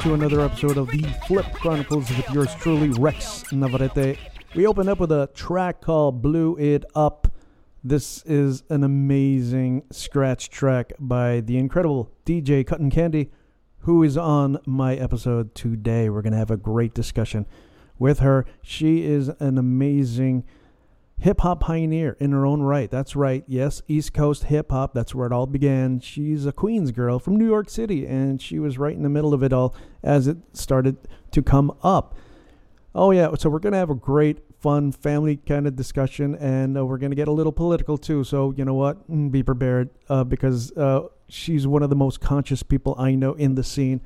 to another episode of the Flip Chronicles with yours truly, Rex Navarrete. We open up with a track called Blew It Up. This is an amazing scratch track by the incredible DJ Kuttin Kandi, who is on my episode today. We're going to have a great discussion with her. She is an amazing hip hop pioneer in her own right. That's right. Yes, East Coast hip hop. That's where it all began. She's a Queens girl from New York City, and she was right in the middle of it all as it started to come up. Oh, yeah. So we're going to have a great, fun, family kind of discussion, and uh, we're going to get a little political too. So, you know what? Mm, Be prepared uh, because uh, she's one of the most conscious people I know in the scene.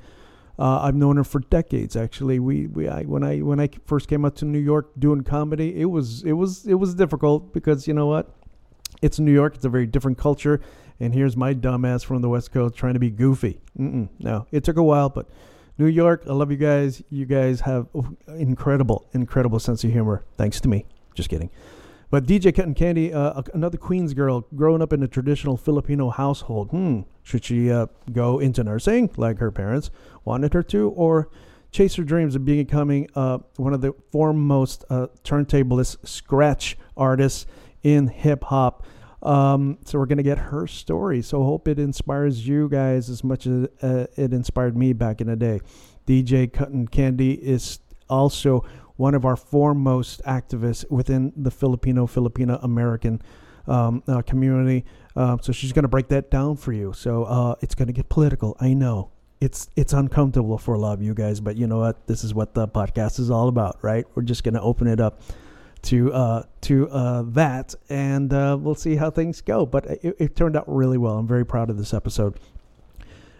Uh, I've known her for decades. Actually, we, we I, when I when I first came out to New York doing comedy, it was it was it was difficult because you know what, it's New York. It's a very different culture, and here's my dumbass from the West Coast trying to be goofy. Mm-mm, no, it took a while, but New York, I love you guys. You guys have incredible, incredible sense of humor. Thanks to me. Just kidding. But DJ Kuttin Kandi, uh, another Queens girl, growing up in a traditional Filipino household. Hmm, should she uh, go into nursing like her parents wanted her to, or chase her dreams of becoming uh, one of the foremost uh, turntablist scratch artists in hip hop? Um, so we're gonna get her story. So hope it inspires you guys as much as uh, it inspired me back in the day. DJ Kuttin Kandi is also one of our foremost activists within the Filipino Filipino American um, uh, community. Uh, so she's going to break that down for you. So uh, it's going to get political. I know it's it's uncomfortable for a lot of you guys, but you know what? This is what the podcast is all about, right? We're just going to open it up to uh, to uh, that, and uh, we'll see how things go. But it, it turned out really well. I'm very proud of this episode.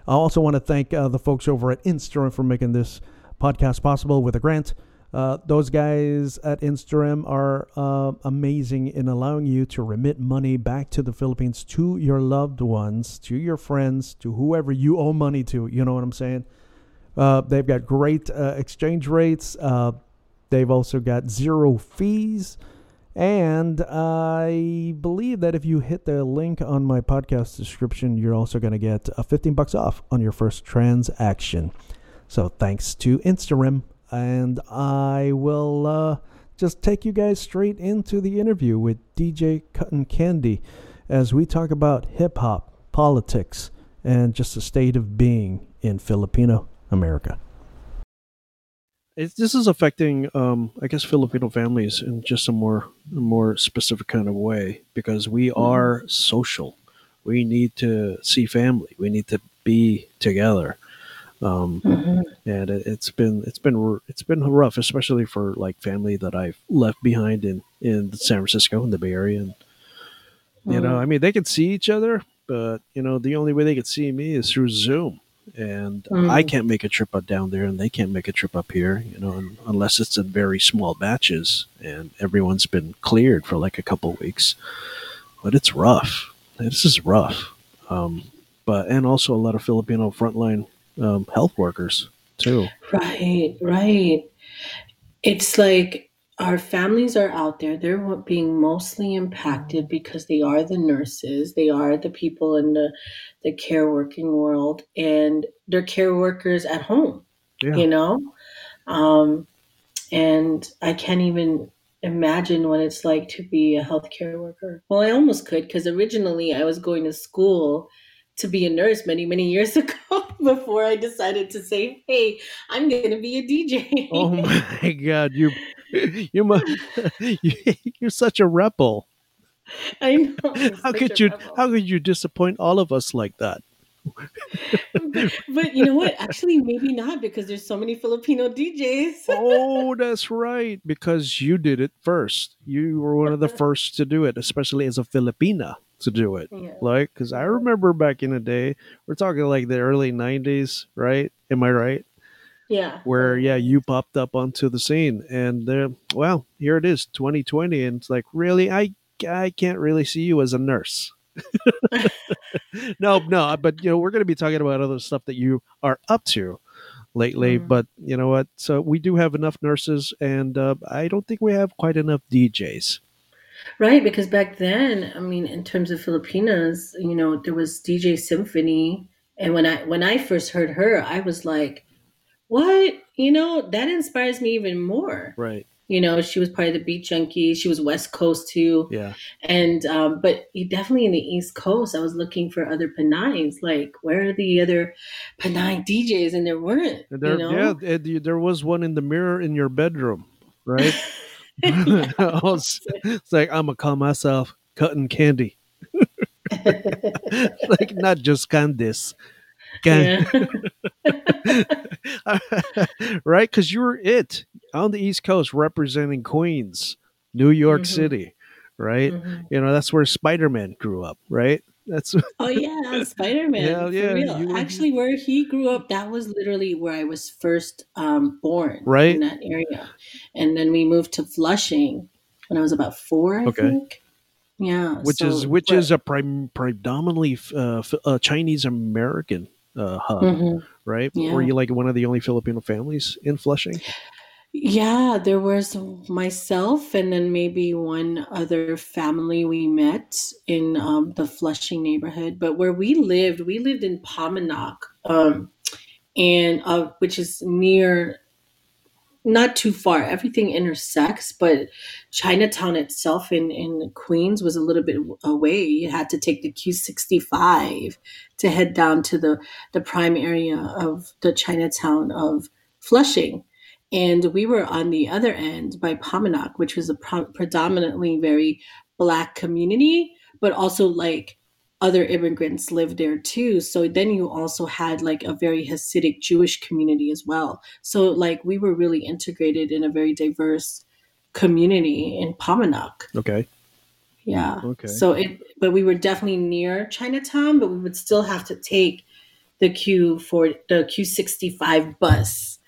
I also want to thank uh, the folks over at Instarem for making this podcast possible with a grant. Uh, those guys at Instarem are uh, amazing in allowing you to remit money back to the Philippines to your loved ones, to your friends, to whoever you owe money to. You know what I'm saying? Uh, they've got great uh, exchange rates. Uh, they've also got zero fees. And I believe that if you hit the link on my podcast description, you're also going to get uh, 15 bucks off on your first transaction. So thanks to Instarem and I will uh, just take you guys straight into the interview with DJ Kuttin Kandi as we talk about hip hop, politics, and just the state of being in Filipino America. It's, this is affecting, um, I guess, Filipino families in just a more, a more specific kind of way because we are social. We need to see family. We need to be together um, Mhm. and it, it's been it's been it's been rough, especially for like family that I've left behind in in San Francisco in the Bay Area. And you know, Mhm. I mean, they can see each other, but you know, the only way they could see me is through Zoom, and I Mm. can't make a trip up down there, and they can't make a trip up here. You know, un- unless it's in very small batches, and everyone's been cleared for like a couple weeks. But it's rough. This is rough. Um, but and also a lot of Filipino frontline um, health workers too. Right, right. It's like our families are out there. They're being mostly impacted because they are the nurses. They are the people in the the care working world, and they're care workers at home. Yeah. You know, um, and I can't even imagine what it's like to be a healthcare worker. Well, I almost could because originally I was going to school to be a nurse many, many years ago before I decided to say, "Hey, I'm going to be a DJ." Oh my God, you you mu- you're such a rebel. I know. How could you rebel. how could you disappoint all of us like that? but you know what? Actually, maybe not because there's so many Filipino DJs. oh, that's right. Because you did it first. You were one of the first to do it, especially as a Filipina to do it. Yeah. Like, because I remember back in the day, we're talking like the early '90s, right? Am I right? Yeah. Where yeah, you popped up onto the scene, and uh, well, here it is, 2020, and it's like, really, I I can't really see you as a nurse. no, no, but you know, we're going to be talking about other stuff that you are up to lately. Mm. But you know what? So we do have enough nurses, and uh, I don't think we have quite enough DJs. Right, because back then, I mean, in terms of Filipinas, you know, there was DJ Symphony, and when I when I first heard her, I was like, what? You know, that inspires me even more. Right. You know, she was part of the Beat Junkies. She was West Coast too. Yeah. And um, but definitely in the East Coast, I was looking for other Penines. Like, where are the other Penine DJs? And there weren't. There, you know? Yeah, there was one in the mirror in your bedroom, right? was, it's like I'm gonna call myself Kuttin Kandi, like not just candice. Can- Yeah. right? Because you were it on the East Coast representing Queens, New York Mhm. City, right? Mhm. You know, that's where Spider Man grew up, right? That's Oh yeah, Spider Man. Yeah, For real. Actually, where he grew up, that was literally where I was first um, born. Right. in that area, and then we moved to Flushing when I was about four. I Okay. think. Yeah. which so- is which but- is a prim, predominantly uh, uh, Chinese American uh, hub, Mhm. right? Yeah. Were you like one of the only Filipino families in Flushing? Yeah, there was myself and then maybe one other family we met in um, the Flushing neighborhood. But where we lived, we lived in Pominac, um, and uh, which is near, not too far. Everything intersects, but Chinatown itself in, in Queens was a little bit away. You had to take the Q65 to head down to the, the prime area of the Chinatown of Flushing and we were on the other end by Pominac, which was a pro- predominantly very black community, but also like other immigrants lived there too. So then you also had like a very Hasidic Jewish community as well. So like we were really integrated in a very diverse community in Pominac. Okay, Yeah. Okay. So it, but we were definitely near Chinatown, but we would still have to take the Q for the Q sixty five bus.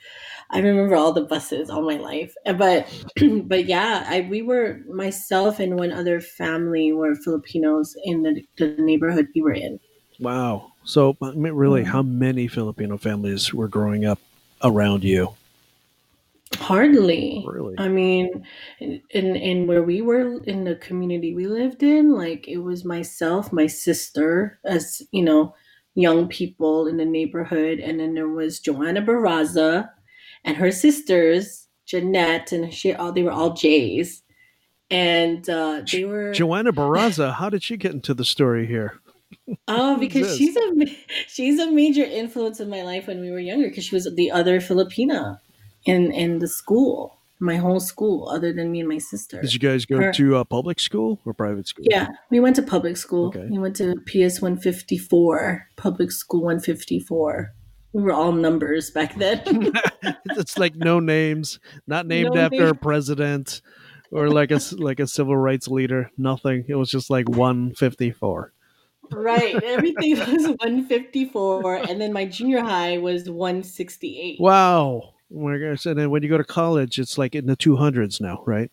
I remember all the buses all my life, Uh, but but yeah, I we were myself and one other family were Filipinos in the, the neighborhood we were in. wow. So, I mean, really, Mhm. how many Filipino families were growing up around you? Hardly. Really? I mean, in in where we were in the community we lived in, like it was myself, my sister, as you know, young people in the neighborhood, and then there was Joanna Barraza and her sisters, Jeanette, and she all they were all J's, and uh, they were Joanna Barraza, how did she get into the story here? Oh, because she's a she's a major influence in my life when we were younger. Because she was the other Filipina in in the school, my whole school, other than me and my sister. Did you guys go Her- to a public school or private school? Yeah, we went to public school. Okay. We went to PS one fifty four, public school one fifty four. We were all numbers back then. it's like no names, not named No after a president or like a like a civil rights leader. Nothing. It was just like one fifty four. right, everything was one fifty four, and then my junior high was one sixty eight. Wow. Oh my gosh! And then when you go to college, it's like in the two hundreds now, right?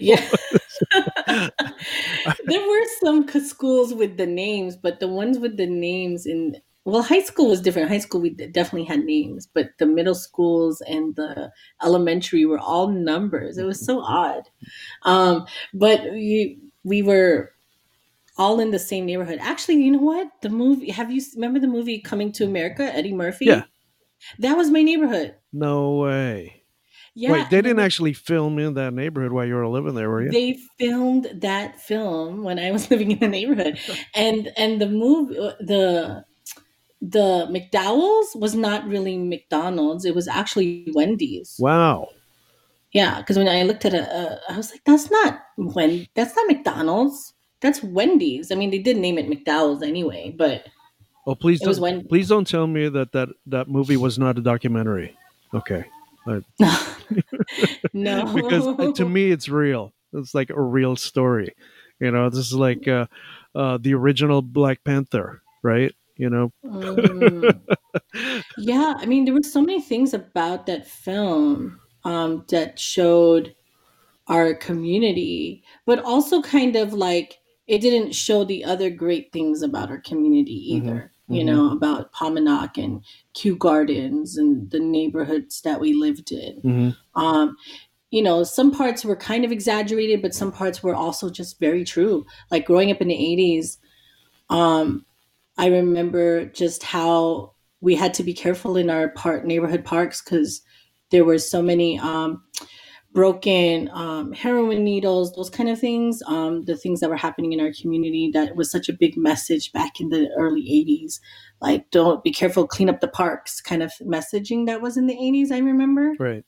Yeah. there were some schools with the names, but the ones with the names in well, high school was different. High school we definitely had names, but the middle schools and the elementary were all numbers. It was so odd. Um, but we we were all in the same neighborhood. Actually, you know what? The movie have you remember the movie Coming to America? Eddie Murphy. Yeah. that was my neighborhood. No way. Yeah, Wait, they didn't actually film in that neighborhood while you were living there, were you? They filmed that film when I was living in the neighborhood, and and the movie the the McDowell's was not really McDonald's; it was actually Wendy's. wow. Yeah, because when I looked at it, uh, I was like, "That's not when that's not McDonald's. That's Wendy's." I mean, they did name it McDowell's anyway, but Oh, please don't. Please don't tell me that that that movie was not a documentary. Okay, no, because uh, to me it's real. It's like a real story. You know, this is like uh, uh, the original Black Panther, right? You know, Mm. yeah, I mean, there were so many things about that film um, that showed our community, but also kind of like it didn't show the other great things about our community either. You mhm. know, about Pominac and Kew Gardens and the neighborhoods that we lived in. Mhm. Um, you know, some parts were kind of exaggerated, but some parts were also just very true. Like growing up in the 80s, um, I remember just how we had to be careful in our park neighborhood parks because there were so many um, broken um, heroin needles, those kind of things, um, the things that were happening in our community that was such a big message back in the early 80s. Like, don't be careful, clean up the parks kind of messaging that was in the 80s, I remember. Right.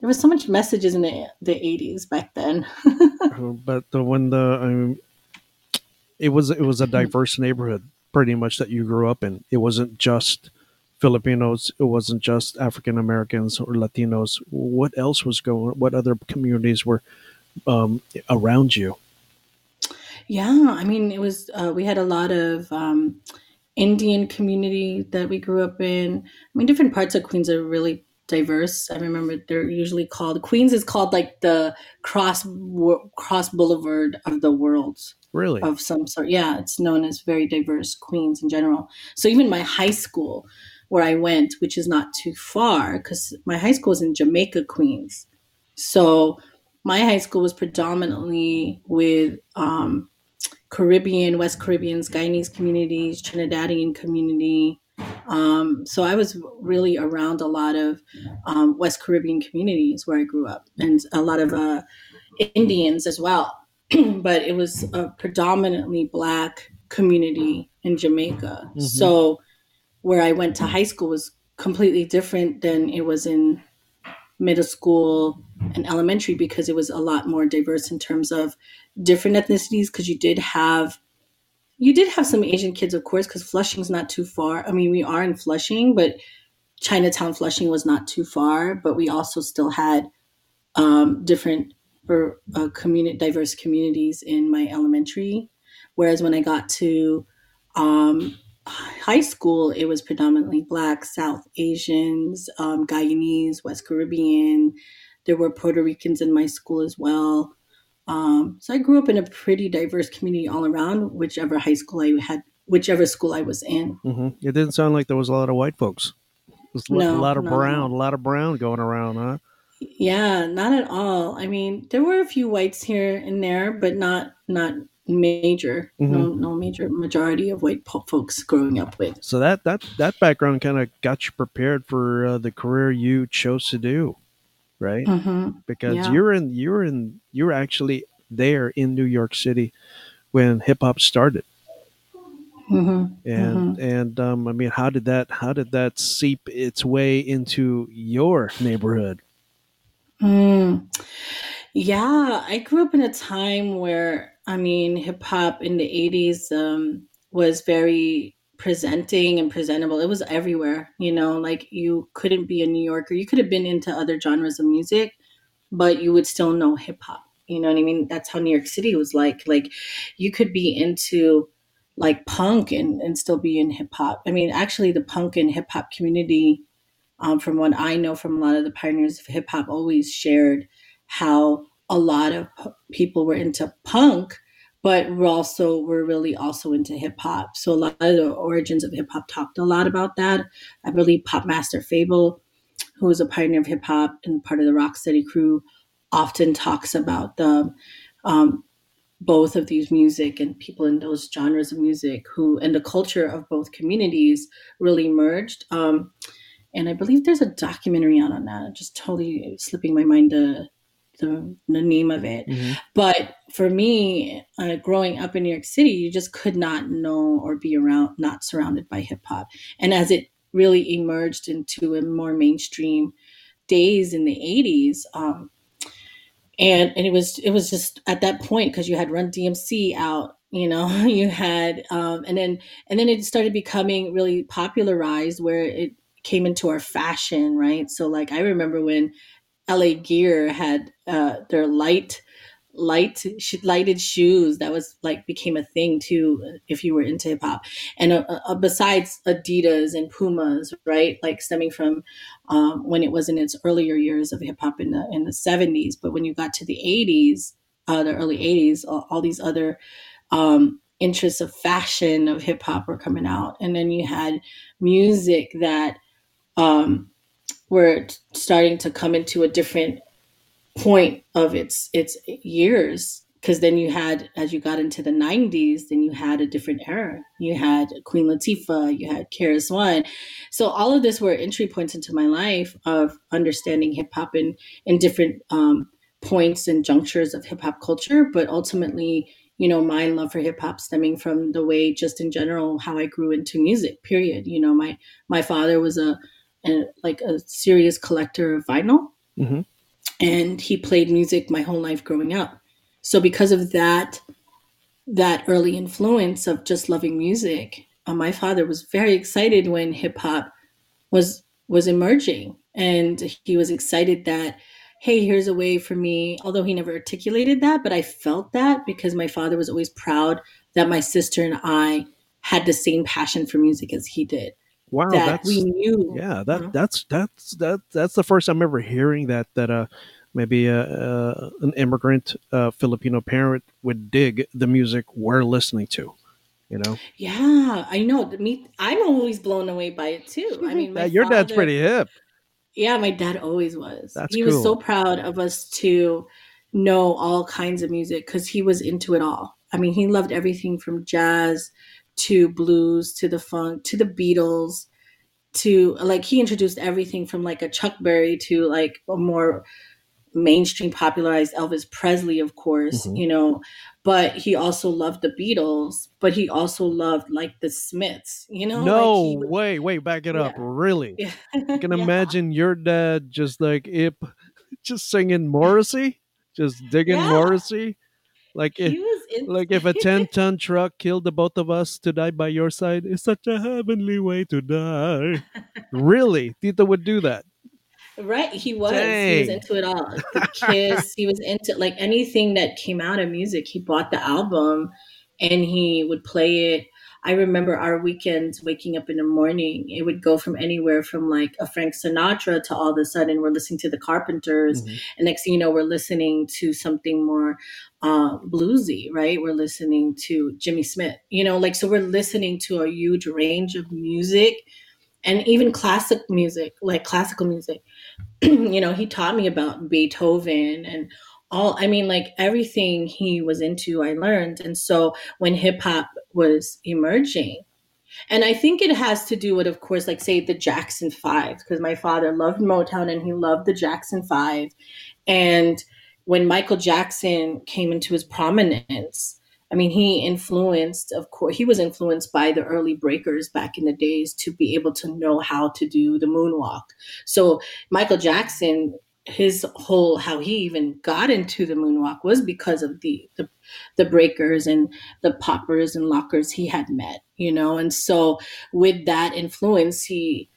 There was so much messages in the, the 80s back then. but the, when the, I mean, it was, it was a diverse neighborhood pretty much that you grew up in. It wasn't just Filipinos. It wasn't just African Americans or Latinos. What else was going? What other communities were um, around you? Yeah, I mean, it was. Uh, we had a lot of um, Indian community that we grew up in. I mean, different parts of Queens are really diverse. I remember they're usually called Queens is called like the cross cross boulevard of the world. Really? Of some sort. Yeah, it's known as very diverse Queens in general. So even my high school where I went, which is not too far because my high school is in Jamaica, Queens. So my high school was predominantly with um, Caribbean, West Caribbeans, Guyanese communities, Trinidadian community. Um, so I was really around a lot of um, West Caribbean communities where I grew up, and a lot of uh, Indians as well. but it was a predominantly Black community in Jamaica. Mm-hmm. So where I went to high school was completely different than it was in middle school and elementary because it was a lot more diverse in terms of different ethnicities because you did have you did have some asian kids of course because flushing's not too far i mean we are in flushing but chinatown flushing was not too far but we also still had um, different or uh, community diverse communities in my elementary whereas when i got to um, high school, it was predominantly Black, South Asians, um, Guyanese, West Caribbean. There were Puerto Ricans in my school as well. Um, so I grew up in a pretty diverse community all around, whichever high school I had, whichever school I was in. Mm-hmm. It didn't sound like there was a lot of white folks. There's no, a lot of no, brown, no. a lot of brown going around, huh? Yeah, not at all. I mean, there were a few whites here and there, but not not major, mm-hmm. no, no major majority of white folks growing up with. So that that that background kind of got you prepared for uh, the career you chose to do, right? Mm-hmm. Because yeah. you're in you're in you're actually there in New York City when hip hop started. Mm-hmm. And mm-hmm. and um, I mean, how did that how did that seep its way into your neighborhood? Mm. Yeah, I grew up in a time where I mean, hip hop in the 80s um, was very presenting and presentable. It was everywhere, you know, like you couldn't be a New Yorker. You could have been into other genres of music, but you would still know hip hop. You know what I mean? That's how New York City was like. Like you could be into like punk and, and still be in hip hop. I mean, actually, the punk and hip hop community, um, from what I know from a lot of the pioneers of hip hop, always shared how a lot of people were into punk, but we're also we're really also into hip hop. So a lot of the origins of hip hop talked a lot about that. I believe Popmaster Fabel, who was a pioneer of hip hop and part of the Rocksteady crew, often talks about the um, both of these music and people in those genres of music who and the culture of both communities really merged. Um, and I believe there's a documentary out on that. I'm just totally slipping my mind to the, the name of it. Mm-hmm. But for me, uh, growing up in New York City, you just could not know or be around, not surrounded by hip hop. And as it really emerged into a more mainstream days in the 80s, um, and and it was it was just at that point because you had Run DMC out, you know, you had um, and then and then it started becoming really popularized where it came into our fashion, right? So like I remember when LA Gear had uh, their light light lighted shoes that was like became a thing too if you were into hip hop. And uh, uh, besides adidas and pumas right? Like stemming from um, when it was in its earlier years of hip hop in the in the 70s but when you got to the 80s uh, the early 80s all, all these other um, interests of fashion of hip hop were coming out. And then you had music that um, we're starting to come into a different point of its its years. Because then you had as you got into the 90s then you had a different era. You had queen latifah you had KRS-One so all of this were entry points into my life of understanding hip-hop in, in different um, points and junctures of hip-hop culture. But ultimately you know my love for hip-hop stemming from the way just in general how i grew into music period. You know my my father was a, a like a serious collector of vinyl. Mm-hmm. and he played music my whole life growing up. So because of that that early influence of just loving music uh, my father was very excited when hip hop was was emerging. And he was excited that hey here's a way for me although he never articulated that but i felt that because my father was always proud that my sister and i had the same passion for music as he did Wow, that that's we knew yeah, that that's that's that that's the first time ever hearing that that uh maybe uh, uh an immigrant uh Filipino parent would dig the music we're listening to, you know. yeah i know me i'm always blown away by it too i mean your dad's pretty hip. Yeah, my dad always was. That's he was so proud of us to know all kinds of music because he was into it all. I mean, he loved everything from jazz to blues to the funk to the Beatles to like he introduced everything from like a Chuck Berry to like a more mainstream popularized Elvis Presley, of course, Mhm. you know. But he also loved the Beatles, but he also loved like the Smiths, you know. no like, was- way, wait, back it up. Yeah. Really? Yeah. I can Yeah. imagine your dad just like hip just singing Morrissey, just digging. Morrissey. Like He if, was in like if a 10 ton truck killed the both of us to die by your side it's such a heavenly way to die really tito would do that Right, he was. He was into it all. The Kiss. he was into like anything that came out of music. He bought the album, and he would play it. I remember our weekends waking up in the morning. It would go from anywhere from like a Frank Sinatra to all of a sudden we're listening to the Carpenters, Mhm. and next thing you know we're listening to something more uh, bluesy. Right, we're listening to Jimmy Smith. You know, like so we're listening to a huge range of music, and even classic music, like classical music you know, he taught me about Beethoven and all, I mean, like everything he was into, I learned. And so when hip hop was emerging, and I think it has to do with, of course, like say the Jackson Five, because my father loved Motown and he loved the Jackson Five. And when Michael Jackson came into his prominence, I mean, he influenced, of course, he was influenced by the early breakers back in the days to be able to know how to do the moonwalk. So Michael Jackson, his whole how he even got into the moonwalk was because of the the, the breakers and the poppers and lockers he had met, you know. And so with that influence, he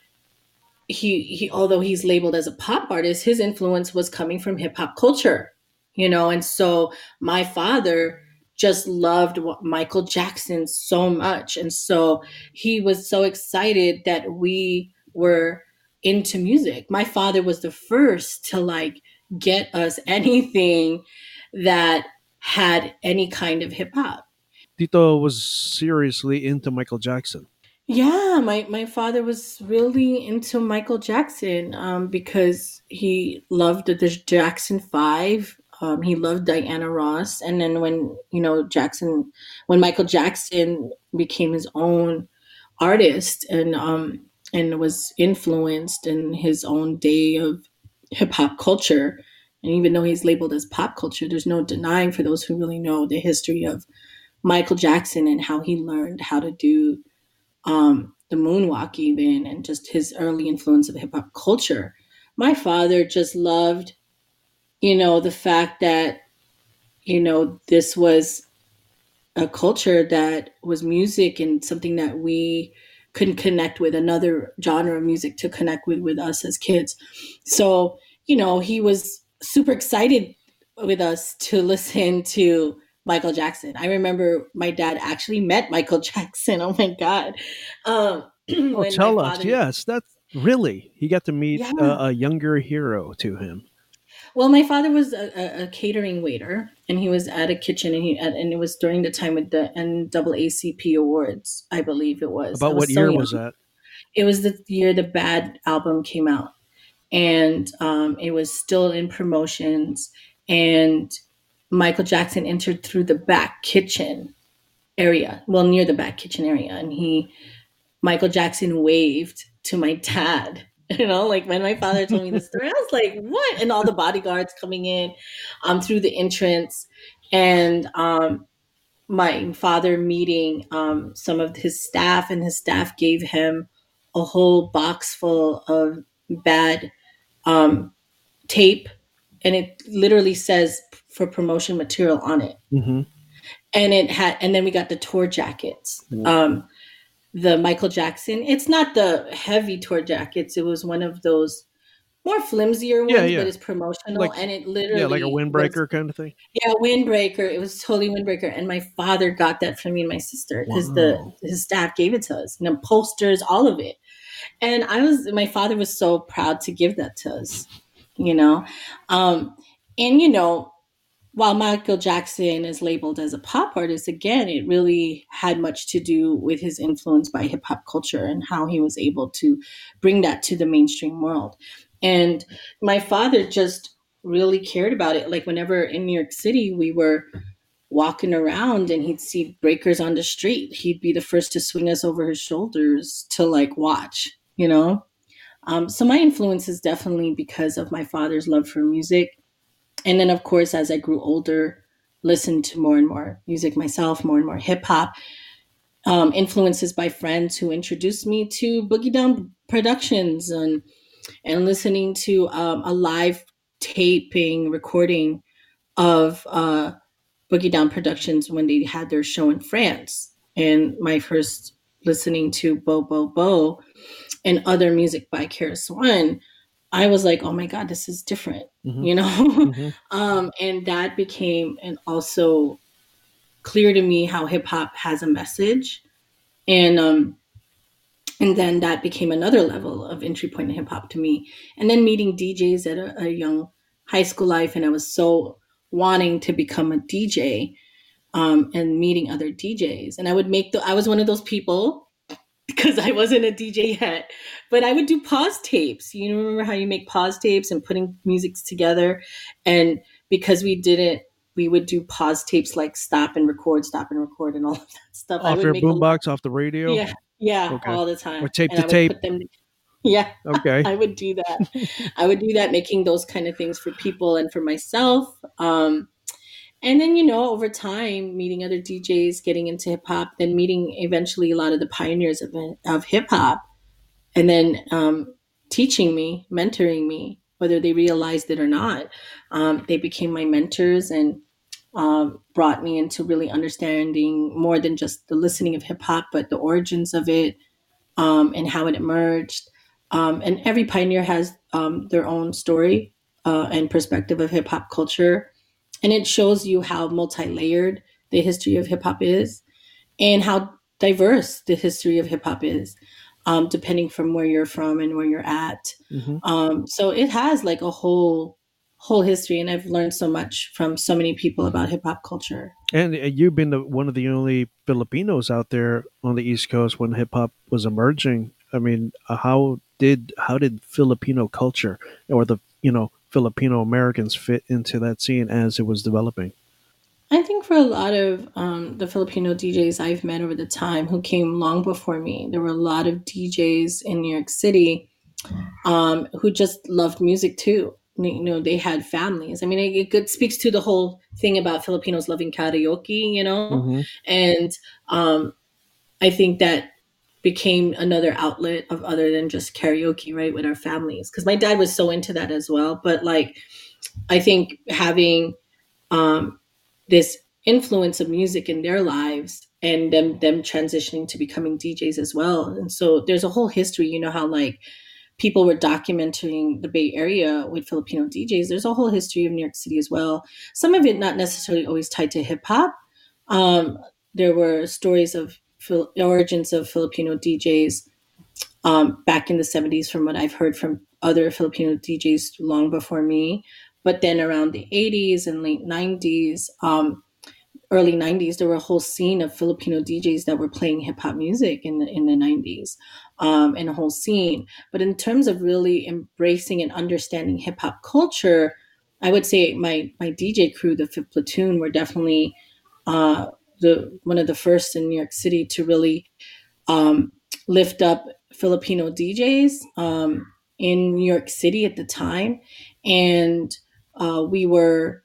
he he although he's labeled as a pop artist, his influence was coming from hip hop culture, you know. And so my father just loved Michael Jackson so much, and so he was so excited that we were into music. My father was the first to like get us anything that had any kind of hip hop. tito was seriously into michael jackson Yeah, my, my father was really into Michael Jackson um, because he loved the Jackson Five. Um, he loved Diana Ross, and then when you know Jackson, when Michael Jackson became his own artist and um, and was influenced in his own day of hip hop culture, and even though he's labeled as pop culture, there's no denying for those who really know the history of Michael Jackson and how he learned how to do um, the moonwalk even and just his early influence of hip hop culture. My father just loved, you know, the fact that, you know, this was a culture that was music and something that we couldn't connect with another genre of music to connect with with us as kids. So, you know, he was super excited with us to listen to Michael Jackson. I remember my dad actually met Michael Jackson. Oh my god! Um, oh tell us yes that's really he got to meet Yeah. a, a younger hero to him Well, my father was a, a, a catering waiter, and he was at a kitchen, and he and it was during the time with the NAACP awards, I believe it was. About what so year young. was that It was the year the Bad album came out, and um, it was still in promotions, and Michael Jackson entered through the back kitchen area, well, near the back kitchen area, and he, Michael Jackson waved to my dad. You know, like when my father told me the story, I was like, "What?" And all the bodyguards coming in, um, through the entrance, and um, my father meeting um, some of his staff, and his staff gave him a whole box full of bad um, tape, and it literally says for promotion material on it. Mm-hmm. And it had, and then we got the tour jackets. Um, the Michael Jackson. It's not the heavy tour jackets. It was one of those more flimsier ones, Yeah, yeah. but it's promotional, Like- and it literally Yeah, like a was- windbreaker kind of thing. yeah, windbreaker. It was totally windbreaker, and my father got that for me and my sister because Wow. the his staff gave it to us, and then posters, all of it. And I was, my father was so proud to give that to us, you know. Um, and you know, while Michael Jackson is labeled as a pop artist, again, it really had much to do with his influence by hip hop culture and how he was able to bring that to the mainstream world. And my father just really cared about it. Like whenever in New York City we were walking around and he'd see breakers on the street, he'd be the first to swing us over his shoulders to like watch, you know? Um, so my influence is definitely because of my father's love for music. And then of course, as I grew older, listened to more and more music myself, more and more hip hop. Um, influences by friends who introduced me to Boogie Down Productions and and listening to um, a live taping recording of uh, Boogie Down Productions when they had their show in France. And my first listening to Bo Bo Bo and other music by KRS-One, I was like, oh my God, this is different, Mhm. you know? Mhm. um, and that became and also clear to me how hip hop has a message. And um, and then that became another level of entry point in hip hop to me. And then meeting DJs at a, a young high school life, and I was so wanting to become a DJ, um, and meeting other DJs. And I would make the I was one of those people because I wasn't a DJ yet, but I would do pause tapes. You remember how you make pause tapes and putting musics together, and because we didn't. We would do pause tapes like stop and record, stop and record, and all of that stuff. I Off would your boombox, off the radio. yeah, yeah, Okay. all the time. Or tape And to tape. them- yeah, Okay. I would do that. I would do that, making those kind of things for people and for myself. Um, and then, you know, over time, meeting other DJs, getting into hip hop, then meeting eventually a lot of the pioneers of, of hip hop, and then um, teaching me, mentoring me, whether they realized it or not. Um, they became my mentors and um, brought me into really understanding more than just the listening of hip hop, but the origins of it um, and how it emerged. Um, and every pioneer has um, their own story uh, and perspective of hip hop culture. And it shows you how multi layered the history of hip hop is and how diverse the history of hip hop is, um, depending from where you're from and where you're at. Mhm. Um, so it has like a whole whole history, and I've learned so much from so many people about hip hop culture. And uh, you've been the, one of the only Filipinos out there on the East Coast when hip hop was emerging. I mean, uh, how did how did Filipino culture or the you know Filipino Americans fit into that scene as it was developing? I think for a lot of um, the Filipino DJs I've met over the time who came long before me, there were a lot of DJs in New York City um, who just loved music too. You know, they had families. I mean, it, it speaks to the whole thing about Filipinos loving karaoke, you know? Mhm. and um, I think that became another outlet of other than just karaoke, right, with our families. Because my dad was so into that as well. But like, I think having um, this influence of music in their lives and them them transitioning to becoming DJs as well, and so there's a whole history. You know how like people were documenting the Bay Area with Filipino DJs. There's a whole history of New York City as well. Some of it not necessarily always tied to hip hop. Um, there were stories of Origins of Filipino DJs um, back in the 70s, from what I've heard from other Filipino DJs long before me. But then around the 80s and late 90s, um, early 90s, there were a whole scene of Filipino DJs that were playing hip hop music in the, in the 90s, um, and a whole scene. But in terms of really embracing and understanding hip hop culture, I would say my my DJ crew, the Fifth Platoon, were definitely uh, the one of the first in New York City to really um, lift up Filipino DJs um, in New York City at the time, and uh, we were,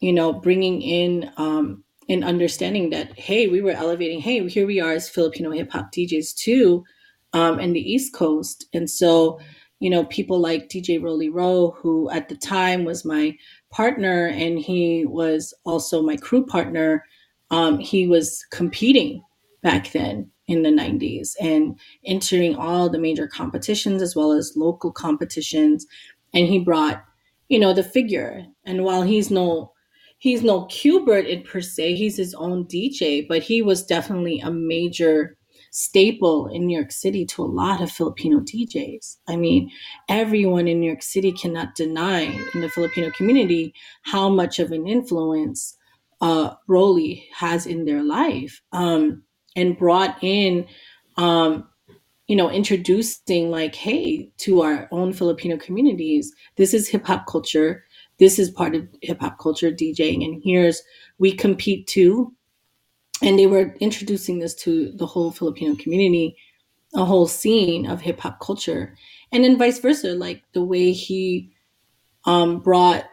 you know, bringing in um, and understanding that hey, we were elevating. Hey, here we are as Filipino hip hop DJs too, um, in the East Coast, and so you know people like DJ Roli Rho, who at the time was my partner, and he was also my crew partner. Um, he was competing back then in the 90s and entering all the major competitions as well as local competitions. And he brought you know the figure. And while he's no he's no Qbert in per se he's his own dj but he was definitely a major staple in new york city to a lot of filipino djs i mean everyone in new york city cannot deny in the filipino community how much of an influence uh Roli has in their life um and brought in um, you know introducing like hey to our own filipino communities this is hip hop culture this is part of hip hop culture djing and here's we compete too. And they were introducing this to the whole filipino community a whole scene of hip hop culture. And then vice versa like the way he um, brought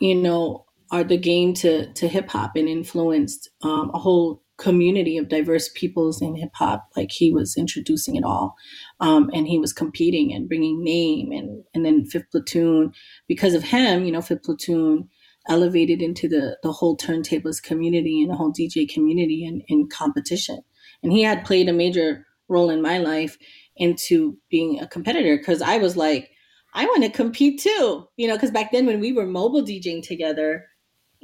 you know are the game to to hip hop and influenced um, a whole community of diverse peoples in hip hop. Like he was introducing it all, um, and he was competing and bringing name and and then Fifth Platoon because of him. You know, Fifth Platoon elevated into the the whole turntables community and the whole DJ community and in competition. And he had played a major role in my life into being a competitor because I was like, I want to compete too. You know, because back then when we were mobile DJing together,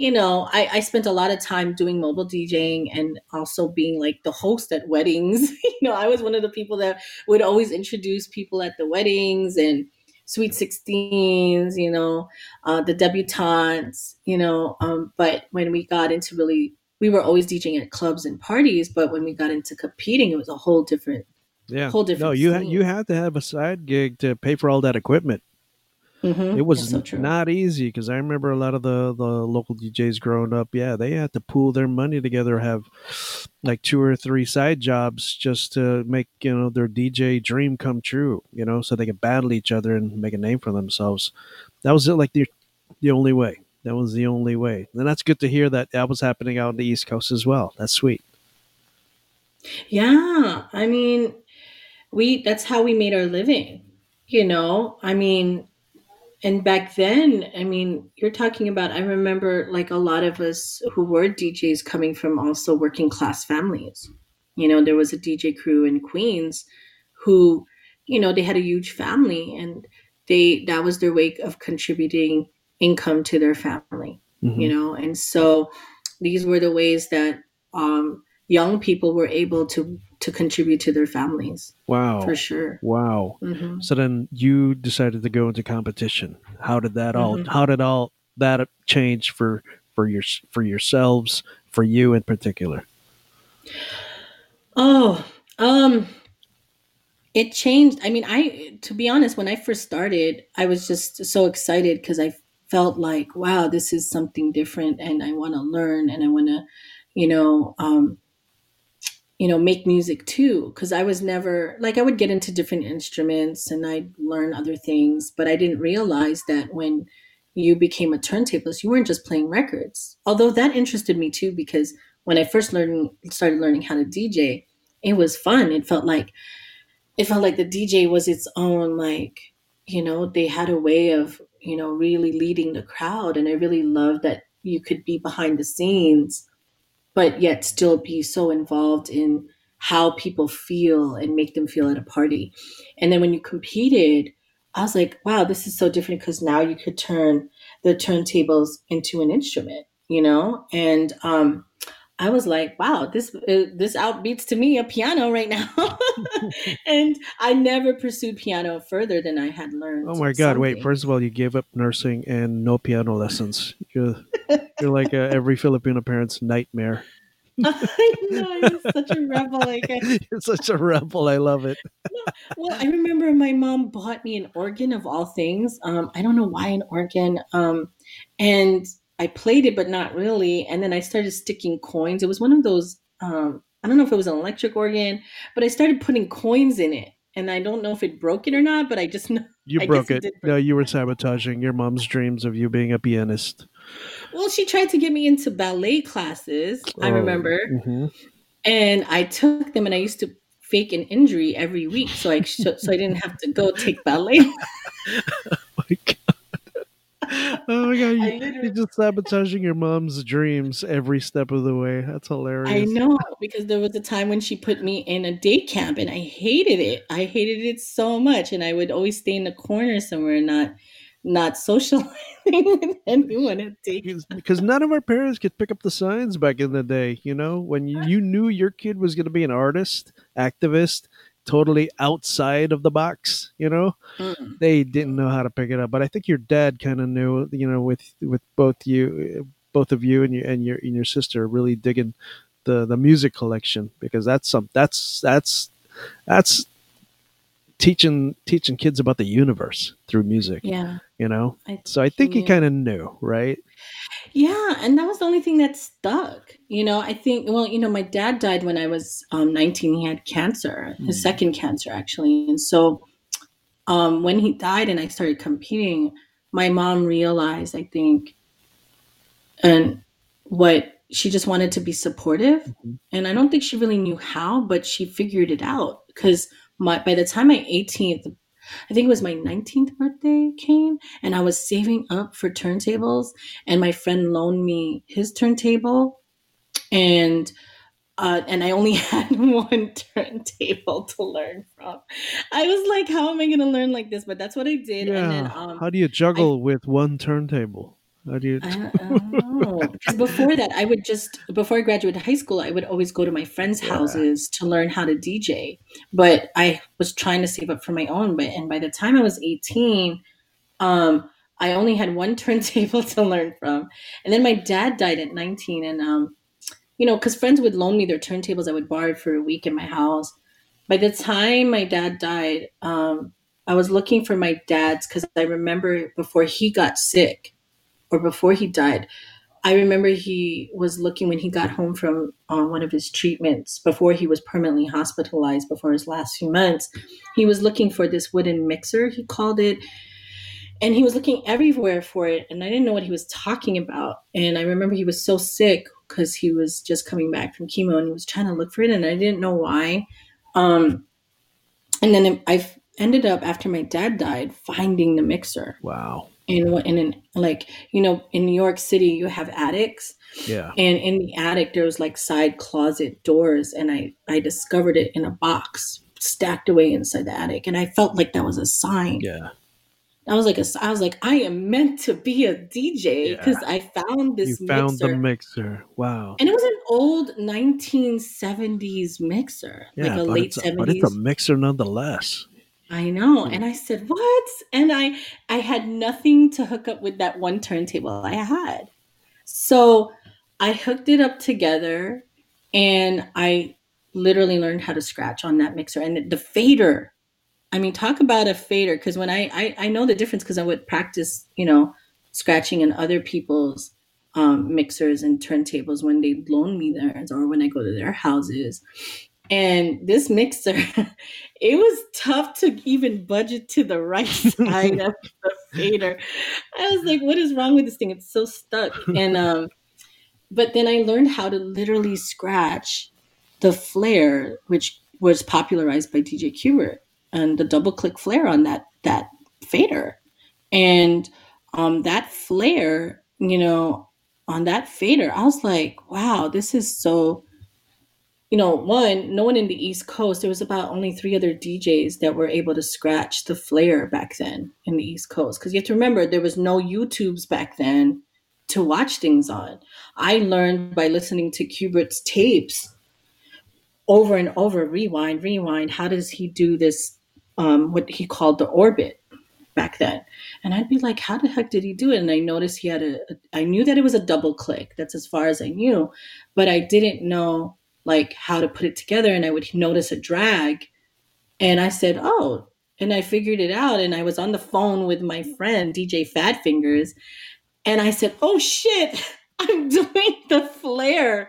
you know, I, I spent a lot of time doing mobile DJing and also being like the host at weddings. you know, I was one of the people that would always introduce people at the weddings and sweet 16s, you know, uh, the debutantes, you know. Um, but when we got into really, we were always DJing at clubs and parties. But when we got into competing, it was a whole different, yeah, whole different. No, you ha- you had to have a side gig to pay for all that equipment. Mhm. It was so not easy because I remember a lot of the, the local DJs growing up. Yeah, they had to pool their money together, have like two or three side jobs just to make you know their DJ dream come true. You know, so they could battle each other and make a name for themselves. That was it, like the the only way. That was the only way, and that's good to hear that that was happening out on the East Coast as well. That's sweet. Yeah, I mean, we that's how we made our living. You know, I mean, and back then, I mean, you're talking about, I remember like a lot of us who were DJs coming from also working class families. You know, there was a DJ crew in Queens who, you know, they had a huge family and they, that was their way of contributing income to their family, Mhm. you know, and so these were the ways that um, young people were able to, to contribute to their families Wow, for sure. wow. hmm So then you decided to go into competition. How did that all? Mhm. How did all that change for for your for yourselves, for you in particular? Oh, um, it changed. I mean, I, to be honest, when I first started, I was just so excited because I felt like, wow, this is something different and I want to learn and I want to, you know, um, you know, make music too. Cause I was never like, I would get into different instruments and I'd learn other things, but I didn't realize that when you became a turntablist, you weren't just playing records. Although that interested me too, because when I first learned, started learning how to DJ, it was fun. It felt like it felt like the DJ was its own like you know they had a way of you know really leading the crowd and I really loved that you could be behind the scenes but yet still be so involved in how people feel and make them feel at a party. And then when you competed, I was like, wow, this is so different because now you could turn the turntables into an instrument, you know? And um I was like, wow, this uh, this outbeats to me a piano right now. and I never pursued piano further than I had learned. Oh my God! Wait, first of all, you gave up nursing and no piano lessons. You're you're like uh, every Filipino parent's nightmare. I know I'm such a rebel. Like You're such a rebel. I love it. well, I remember my mom bought me an organ of all things. Um, I don't know why an organ. Um, and I played it, but not really. And then I started sticking coins. It was one of those. Um, I don't know if it was an electric organ, but I started putting coins in it. And I don't know if it broke it or not, but I just know. You I broke it it. No, you were sabotaging your mom's dreams of you being a pianist. Well, she tried to get me into ballet classes. I Oh, remember. mhm. and I took them and I used to fake an injury every week so I so I didn't have to go take ballet. my god. Oh my god, you, you're literally- just sabotaging your mom's dreams every step of the way. That's hilarious. I know because there was a time when she put me in a day camp and I hated it. I hated it so much and I would always stay in the corner somewhere and not not socializing with anyone at day Because- because none of our parents could pick up the signs back in the day. You know, when you knew your kid was going to be an artist, activist, totally outside of the box. You know, Mm. they didn't know how to pick it up. But I think your dad kind of knew. You know, with with both you, both of you, and your and your and your sister really digging the the music collection because that's some that's that's that's teaching teaching kids about the universe through music. Yeah. You know, I so I think he kind of knew, right? Yeah, and that was the only thing that stuck. You know, I think well, you know, my dad died when I was um 19. He had cancer, his Mm. second cancer actually. And so um when he died and I started competing, my mom realized, I think, and what she just wanted to be supportive. Mhm. And I don't think she really knew how, but she figured it out because my by the time my 18th I think it was my 19th birthday came and I was saving up for turntables and my friend loaned me his turntable and uh, and I only had one turntable to learn from. I was like, how am I going to learn like this? But that's what I did. And then, um, How do you juggle with one turntable? How do you? I don't, I don't know. Because before that, I would just before I graduated high school, I would always go to my friends' Yeah. houses to learn how to DJ. But I was trying to save up for my own. But and by the time I was eighteen, um, I only had one turntable to learn from. And then my dad died at nineteen, and um, you know, because friends would loan me their turntables, I would borrow for a week in my house. By the time my dad died, um, I was looking for my dad's because I remember before he got sick or before he died, I remember he was looking when he got home from um, one of his treatments before he was permanently hospitalized before his last few months. He was looking for this wooden mixer, he called it. And he was looking everywhere for it. And I didn't know what he was talking about. And I remember he was so sick because he was just coming back from chemo and he was trying to look for it. And I didn't know why. Um, and then I ended up, after my dad died, finding the mixer Wow. In what in an like you know in New York City you have attics Yeah. and in the attic there was like side closet doors and I I discovered it in a box stacked away inside the attic and I felt like that was a sign. Yeah. I was like a, I was like I am meant to be a DJ because I found this you found mixer the mixer. Wow. and it was an old 1970s mixer like a late a, 70s but it's a mixer nonetheless. I know. Hmm. And I said, "What?" And I I had nothing to hook up with that one turntable I had. So, I hooked it up together and I literally learned how to scratch on that mixer and the fader. I mean, talk about a fader cuz when I I I know the difference cuz I would practice, you know, scratching in other people's um, mixers and turntables when they loan me theirs or when I go to their houses. And this mixer, it was tough to even budget to the right side of the fader. I was like, what is wrong with this thing? It's so stuck. And um, but then I learned how to literally scratch the flare, which was popularized by DJ Qbert, and the double click flare on that that fader. And um, that flare, you know, on that fader, I was like, wow, this is so you know, one, no one in the East Coast, there was about only three other DJs that were able to scratch the flare back then in the East Coast. Because you have to remember, there was no YouTubes back then to watch things on. I learned by listening to Qbert's tapes over and over, rewind, rewind. How does he do this? Um, what he called the orbit back then. And I'd be like, how the heck did he do it? And I noticed he had a, a I knew that it was a double click. That's as far as I knew, but I didn't know like how to put it together. And I would notice a drag. And I said, oh, and I figured it out. And I was on the phone with my friend, DJ Fat Fingers. And I said, oh shit, I'm doing the flare.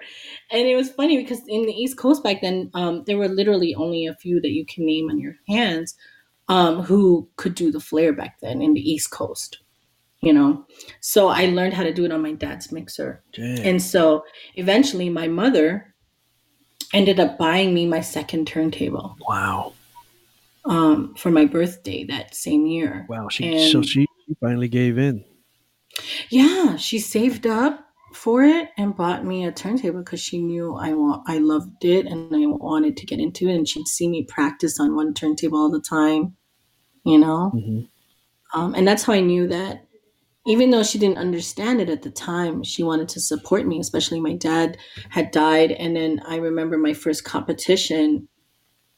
And it was funny because in the East Coast back then, um, there were literally only a few that you can name on your hands um, who could do the flare back then in the East Coast. You know, so I learned how to do it on my dad's mixer. Damn. And so eventually my mother ended up buying me my second turntable wow. um, for my birthday that same year. Wow. She so And- she finally gave in. Yeah, she saved up for it and bought me a turntable because she knew I want I loved it and I wanted to get into it and she'd see me practice on one turntable all the time, you know. Mhm. Um, and that's how I knew that even though she didn't understand it at the time, she wanted to support me. Especially my dad had died, and then I remember my first competition,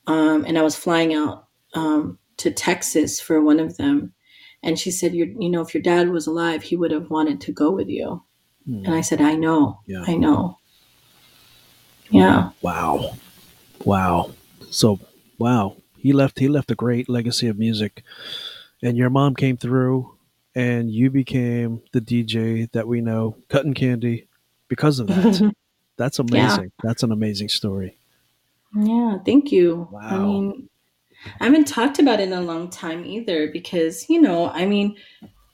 um, and I was flying out um, to Texas for one of them, and she said, "You you know, if your dad was alive, he would have wanted to go with you." Hmm. And I said, "I know, Yeah. I know." Yeah, Wow. Wow. So wow. He left he left a great legacy of music. And your mom came through and you became the DJ that we know, Kuttin Kandi, because of that. That's amazing. That's an amazing story. Yeah, thank you. Wow. I mean, I haven't talked about it in a long time either because, you know, I mean,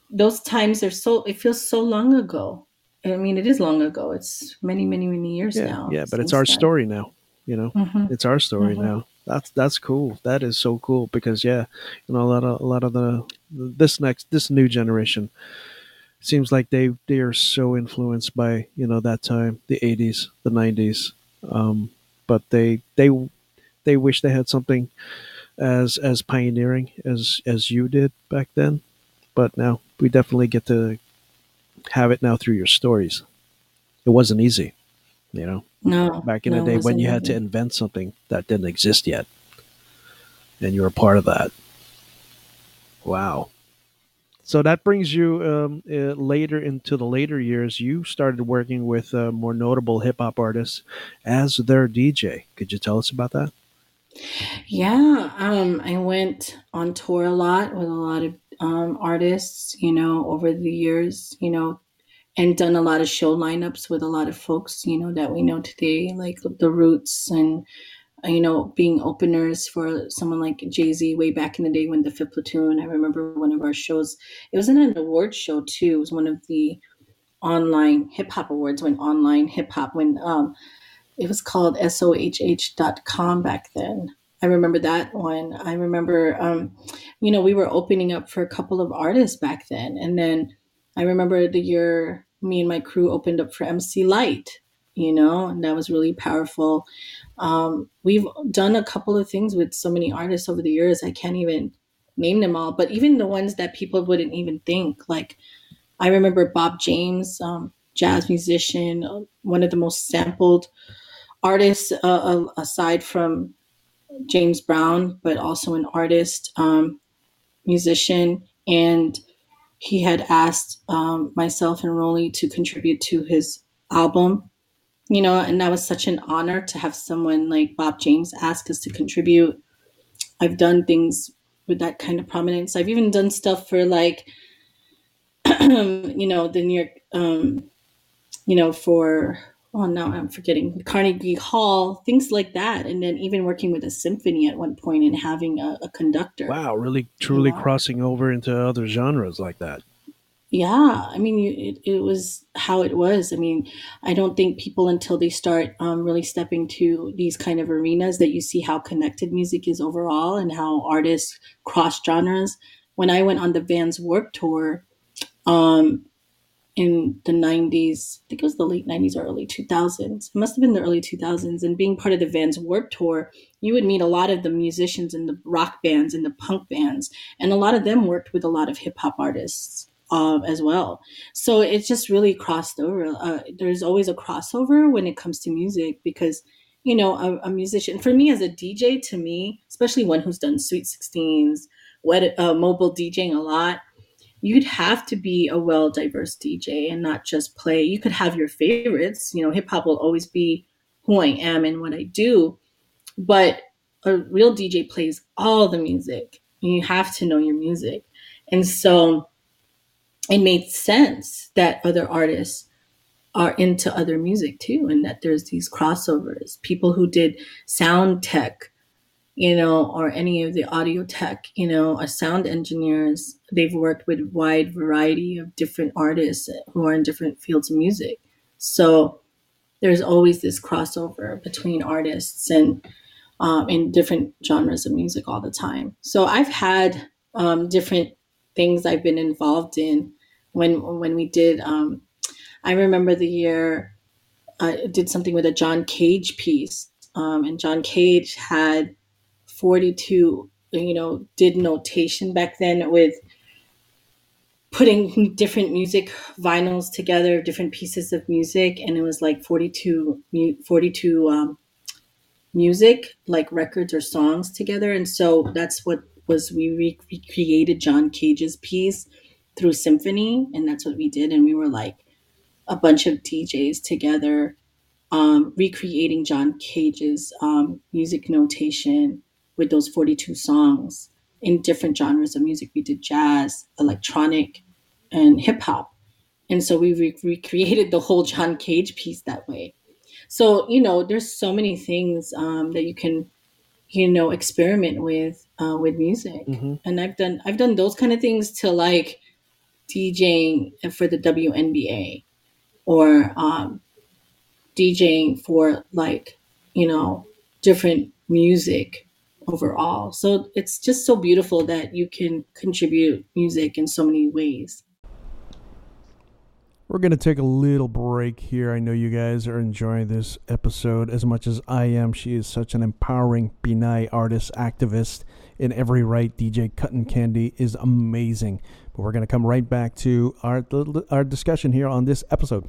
those times are so, it feels so long ago. I mean, it is long ago. It's many, many, many years Yeah, now. yeah, but it's our then. story now. You know, Mhm. it's our story Mhm. now. That's that's cool. That is so cool because yeah, you know a lot of a lot of the this next this new generation seems like they they are so influenced by you know that time the 80s the 90s um, but they they they wish they had something as as pioneering as as you did back then. But now we definitely get to have it now through your stories. It wasn't easy you know No. back in no, the day when you had to invent something that didn't exist yet and you were part of that. Wow. So that brings you um, uh, later into the later years you started working with uh, more notable hip-hop artists as their dj could you tell us about that? Yeah, um, I went on tour a lot with a lot of um, artists, you know, over the years, you know, and done a lot of show lineups with a lot of folks, you know, that we know today, like the Roots and, uh, you know, being openers for someone like Jay Z way back in the day when the Fifth Platoon. I remember one of our shows, it was in an award show too. It was one of the online hip hop awards when online hip hop, when um, it was called sohh.com back then. I remember that one. I remember, um, you know, we were opening up for a couple of artists back then. And then I remember the year me and my crew opened up for MC Lyte, you know, and that was really powerful. Um, we've done a couple of things with so many artists over the years. I can't even name them all, but even the ones that people wouldn't even think. Like, I remember Bob James, um, jazz musician, uh, one of the most sampled artists uh, uh, aside from James Brown, but also an artist, um, musician, and he had asked um, myself and Roli to contribute to his album. You know, and that was such an honor to have someone like Bob James ask us to contribute. I've done things with that kind of prominence. I've even done stuff for like, you know, the New York, um, you know, for oh now I'm forgetting Carnegie Hall, things like that, and then even working with a symphony at one point and having a, a conductor. wow really truly Wow. crossing over into other genres like that Yeah, I mean, you, it, it was how it was. I mean, I don't think people until they start um, really stepping to these kind of arenas that you see how connected music is overall and how artists cross genres. When I went on the Vans Warp Tour um, in the 90s, I think it was the late 90s or early 2000s. It must have been the early 2000s. And being part of the Vans Warp Tour, you would meet a lot of the musicians in the rock bands and the punk bands. And a lot of them worked with a lot of hip hop artists uh, as well. So it's just really crossed over. Uh, there's always a crossover when it comes to music because, you know, a, a musician, for me as a DJ, to me, especially one who's done Sweet 16s, wet, uh, mobile DJing a lot, you'd have to be a well diverse DJ and not just play. You could have your favorites. You know, hip hop will always be who I am and what I do, but a real DJ plays all the music. You have to know your music. And so it made sense that other artists are into other music too, and that there's these crossovers. People who did sound tech, you know, or any of the audio tech, you know, are sound engineers. They've worked with wide variety of different artists who are in different fields of music. So there's always this crossover between artists and um, in different genres of music all the time. So I've had um, different things I've been involved in when when we did. Um, I remember the year I did something with a John Cage piece, um, and John Cage had 42. You know, did notation back then with putting different music vinyls together, different pieces of music, and it was like 42, 42 um, music, like records or songs together. And so that's what was we recreated John Cage's piece through symphony, and that's what we did. And we were like a bunch of DJs together, um, recreating John Cage's um, music notation with those 42 songs in different genres of music. We did jazz, electronic, and hip hop. And so we re- recreated the whole John Cage piece that way. So, you know, there's so many things um, that you can, you know, experiment with uh, with music. Mm-hmm. And I've done I've done those kind of things to like DJing for the WNBA or um, DJing for like, you know, different music overall. So it's just so beautiful that you can contribute music in so many ways. We're going to take a little break here. I know you guys are enjoying this episode as much as I am. She is such an empowering Pinay artist, activist in every right. DJ Kuttin Kandi is amazing. But we're going to come right back to our, our discussion here on this episode.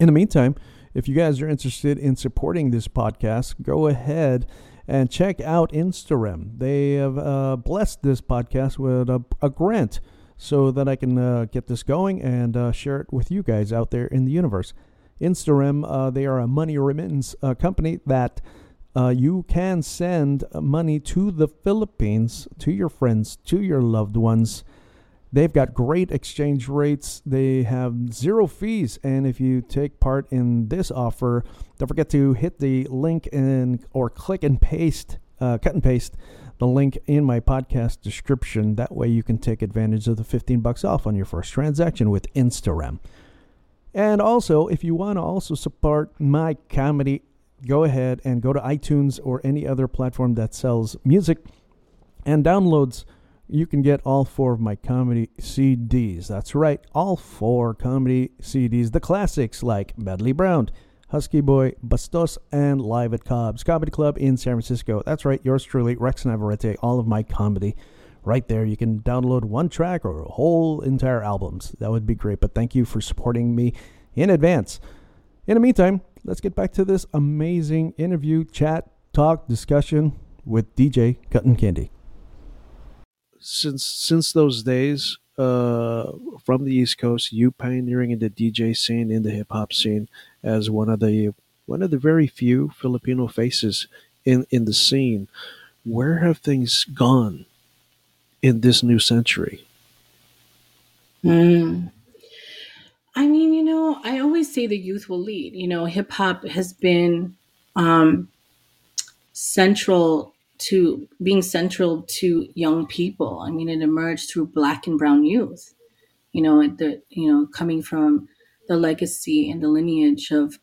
In the meantime, if you guys are interested in supporting this podcast, go ahead and check out Instarem. They have uh, blessed this podcast with a, a grant so that I can uh, get this going and uh, share it with you guys out there in the universe. Instarem, uh, they are a money remittance uh, company that you can send money to the Philippines, to your friends, to your loved ones. They've got great exchange rates. They have zero fees. And if you take part in this offer, don't forget to hit the link and or click and paste, uh, cut and paste the link in my podcast description. That way you can take advantage of the 15 bucks off on your first transaction with Instarem. And also, if you want to also support my comedy, go ahead and go to iTunes or any other platform that sells music and downloads. You can get all four of my comedy CDs. That's right, all four comedy CDs. The classics like Badly Browned, Husky Boy, Bastos, and Live at Cobb's Comedy Club in San Francisco. That's right, yours truly, Rex Navarrete, all of my comedy right there. You can download one track or whole entire albums. That would be great. But thank you for supporting me in advance. In the meantime, let's get back to this amazing interview, chat, talk, discussion with DJ Kuttin Kandi. Since since those days, uh, from the East Coast, you pioneering in the DJ scene, in the hip hop scene, as one of the one of the very few Filipino faces in in the scene. Where have things gone in this new century? Mm. I mean, you know, I always say the youth will lead. You know, hip hop has been um, central to being central to young people. I mean, it emerged through Black and Brown youth. You know, the you know coming from the legacy and the lineage of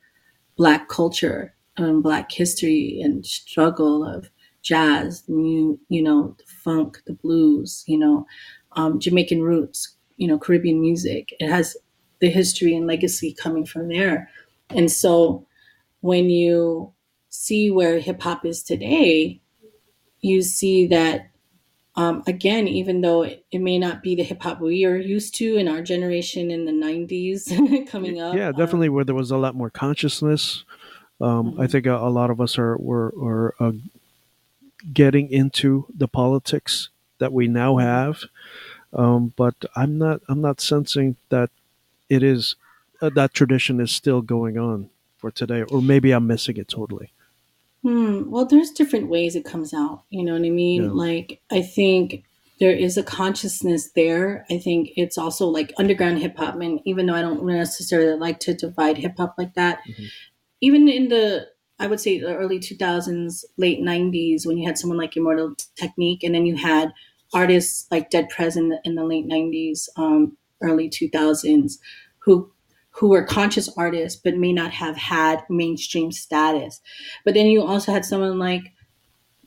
Black culture and Black history and struggle of jazz, new, you know, the funk, the blues, you know, um, Jamaican roots, you know, Caribbean music. It has the history and legacy coming from there. And so when you see where hip hop is today, you see that um, again, even though it, it, may not be the hip hop we are used to in our generation in the 90s coming up. Yeah, definitely um, where there was a lot more consciousness. Um, mm-hmm. I think a, a, lot of us are were, were uh, getting into the politics that we now have. Um, but I'm not I'm not sensing that it is uh, that tradition is still going on for today, or maybe I'm missing it totally. Hmm. Well, there's different ways it comes out. You know what I mean? Yeah. Like, I think there is a consciousness there. I think it's also like underground hip hop. And even though I don't necessarily like to divide hip hop like that, Mhm. even in the, I would say the early 2000s, late 90s, when you had someone like Immortal Technique, and then you had artists like Dead Prez in the, in the late 90s, um, early 2000s, who who were conscious artists but may not have had mainstream status. But then you also had someone like,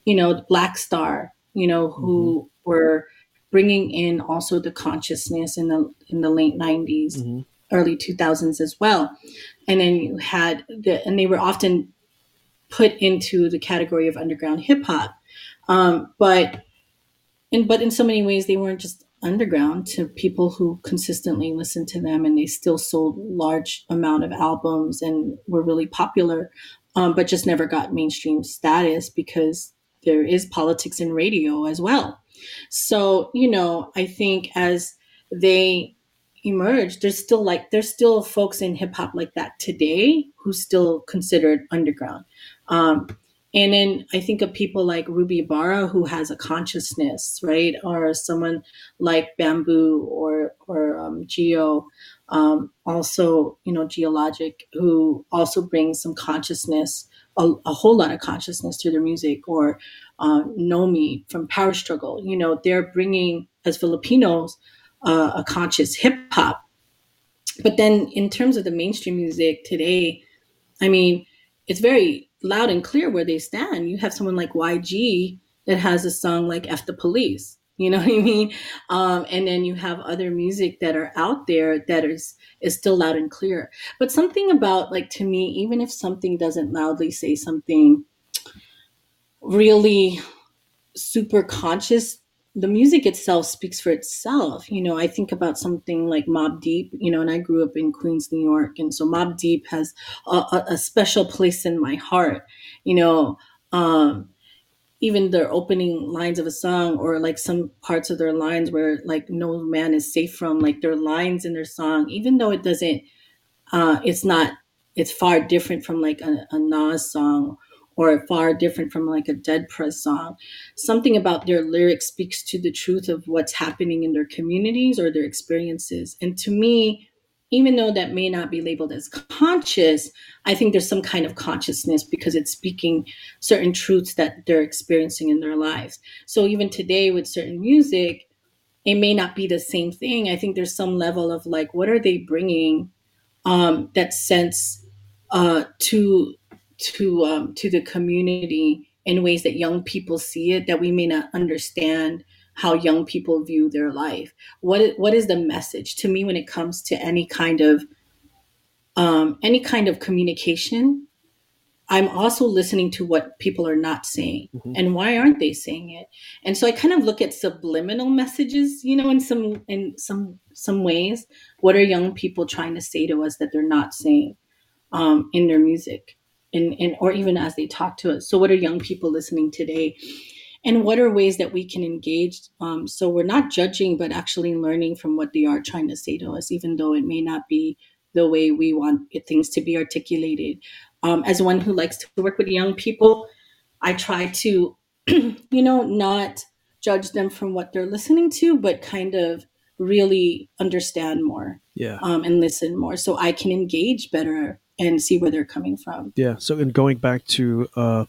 you know, Black Star, you know, who were bringing in also the consciousness in the in the late 90s, Mhm. early 2000s as well. And then you had the and they were often put into the category of underground hip hop. Um, but in but in so many ways they weren't just underground to people who consistently listened to them and they still sold large amount of albums and were really popular um, but just never got mainstream status because there is politics in radio as well. So you know i think as they emerge there's still like there's still folks in hip-hop like that today who still considered underground. Um, and then I think of people like Ruby Ibarra who has a consciousness, right? Or someone like Bambu or or um, Geo, um, also you know Geologic, who also brings some consciousness, a, a whole lot of consciousness to their music. Or um, Nomi from Power Struggle, you know, they're bringing as Filipinos uh, a conscious hip hop. But then in terms of the mainstream music today, I mean, it's very loud and clear where they stand. You have someone like YG that has a song like F the Police. You know what I mean? Um, and then you have other music that are out there that is is still loud and clear. But something about like to me, even if something doesn't loudly say something really super conscious, the music itself speaks for itself. You know, I think about something like Mobb Deep, you know, and I grew up in Queens, New York. And so Mobb Deep has a, a, a special place in my heart, you know. Um, even their opening lines of a song or like some parts of their lines where like no man is safe from like their lines in their song even though it doesn't uh it's not it's far different from like a, a nas song or far different from like a Dead Prez song. Something about their lyrics speaks to the truth of what's happening in their communities or their experiences. And to me even though that may not be labeled as conscious i think there's some kind of consciousness because it's speaking certain truths that they're experiencing in their lives. So even today with certain music it may not be the same thing. I think there's some level of like what are they bringing um, that sense uh, to to um, to the community in ways that young people see it that we may not understand how young people view their life. What is, what is the message? To me when it comes to any kind of um, any kind of communication i'm also listening to what people are not saying Mhm. and why aren't they saying it? And so i kind of look at subliminal messages you know in some in some some ways. What are young people trying to say to us that they're not saying um, in their music and, and or even as they talk to us. So what are young people listening today? And what are ways that we can engage? Um, so we're not judging but actually learning from what they are trying to say to us even though it may not be the way we want it, things to be articulated. Um, as one who likes to work with young people i try to you know not judge them from what they're listening to but kind of really understand more Yeah. um, and listen more so i can engage better and see where they're coming from Yeah. So, in going back to uh,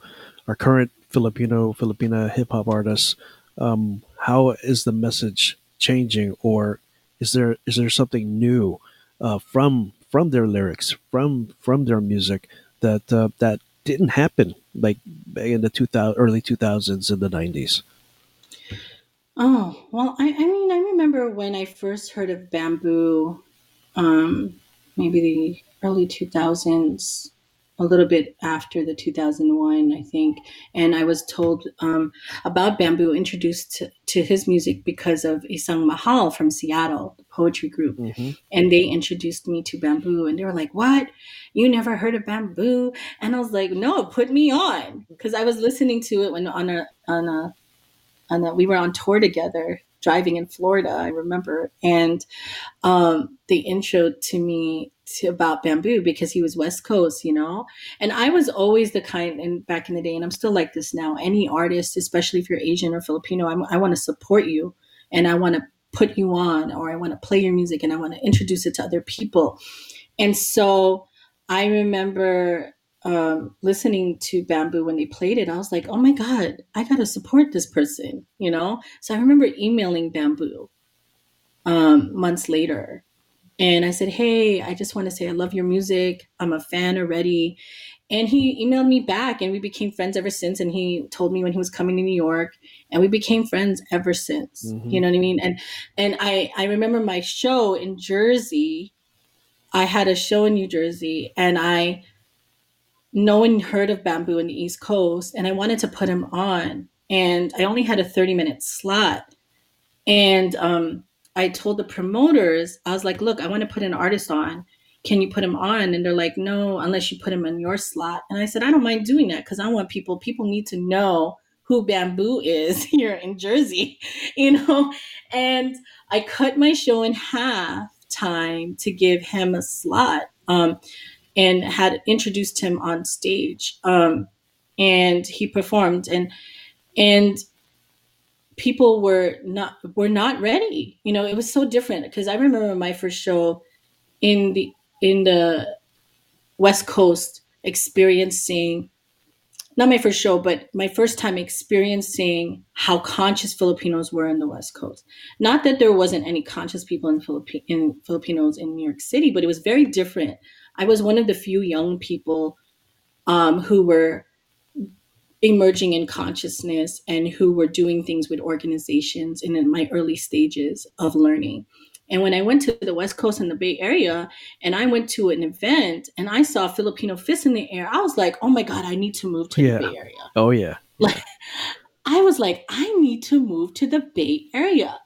our current Filipino Filipina hip hop artists, um, how is the message changing, or is there is there something new uh, from from their lyrics, from from their music that uh, that didn't happen like in the two thousand early two thousands and the nineties? Oh, well, I, I mean, I remember when I first heard of Bambu, um, maybe the early 2000s, a little bit after the 2001, I think. And I was told um, about Bambu, introduced to, to his music because of Isang Mahal from Seattle, the poetry group. Mm-hmm. And they introduced me to Bambu. And they were like, What? You never heard of Bambu? And I was like, No, put me on. Because I was listening to it when on a, on a, on the, we were on tour together driving in Florida, I remember. And um, they introed to me to, about Bambu because he was West Coast, you know? And I was always the kind, and back in the day, and I'm still like this now, any artist, especially if you're Asian or Filipino, I'm, I want to support you and I want to put you on or I want to play your music and I want to introduce it to other people. And so I remember um, listening to Bambu when they played it, I was like, oh my God, I got to support this person, you know? So I remember emailing Bambu um, months later. And I said, hey, I just want to say I love your music. I'm a fan already. And he emailed me back and we became friends ever since. And he told me when he was coming to New York and we became friends ever since. Mm-hmm. You know what I mean? And and I, I remember my show in Jersey. I had a show in New Jersey and I no one heard of Bambu in the East Coast, and I wanted to put him on. And I only had a 30 minute slot. And um, I told the promoters, I was like, look, I want to put an artist on. Can you put him on? And they're like, no, unless you put him in your slot. And I said, I don't mind doing that because I want people, people need to know who Bambu is here in Jersey, you know? And I cut my show in half time to give him a slot. Um, and had introduced him on stage. Um, and he performed and and people were not were not ready. You know, it was so different because I remember my first show in the in the West Coast experiencing not my first show, but my first time experiencing how conscious Filipinos were in the West Coast. Not that there wasn't any conscious people in, Philippi- in Filipinos in New York City, but it was very different I was one of the few young people um, who were emerging in consciousness and who were doing things with organizations and in my early stages of learning. And when I went to the West Coast and the Bay Area and I went to an event and I saw Filipino fists in the air, I was like, oh my God, I need to move to yeah. the Bay Area. Oh, yeah. Like, I was like, I need to move to the Bay Area.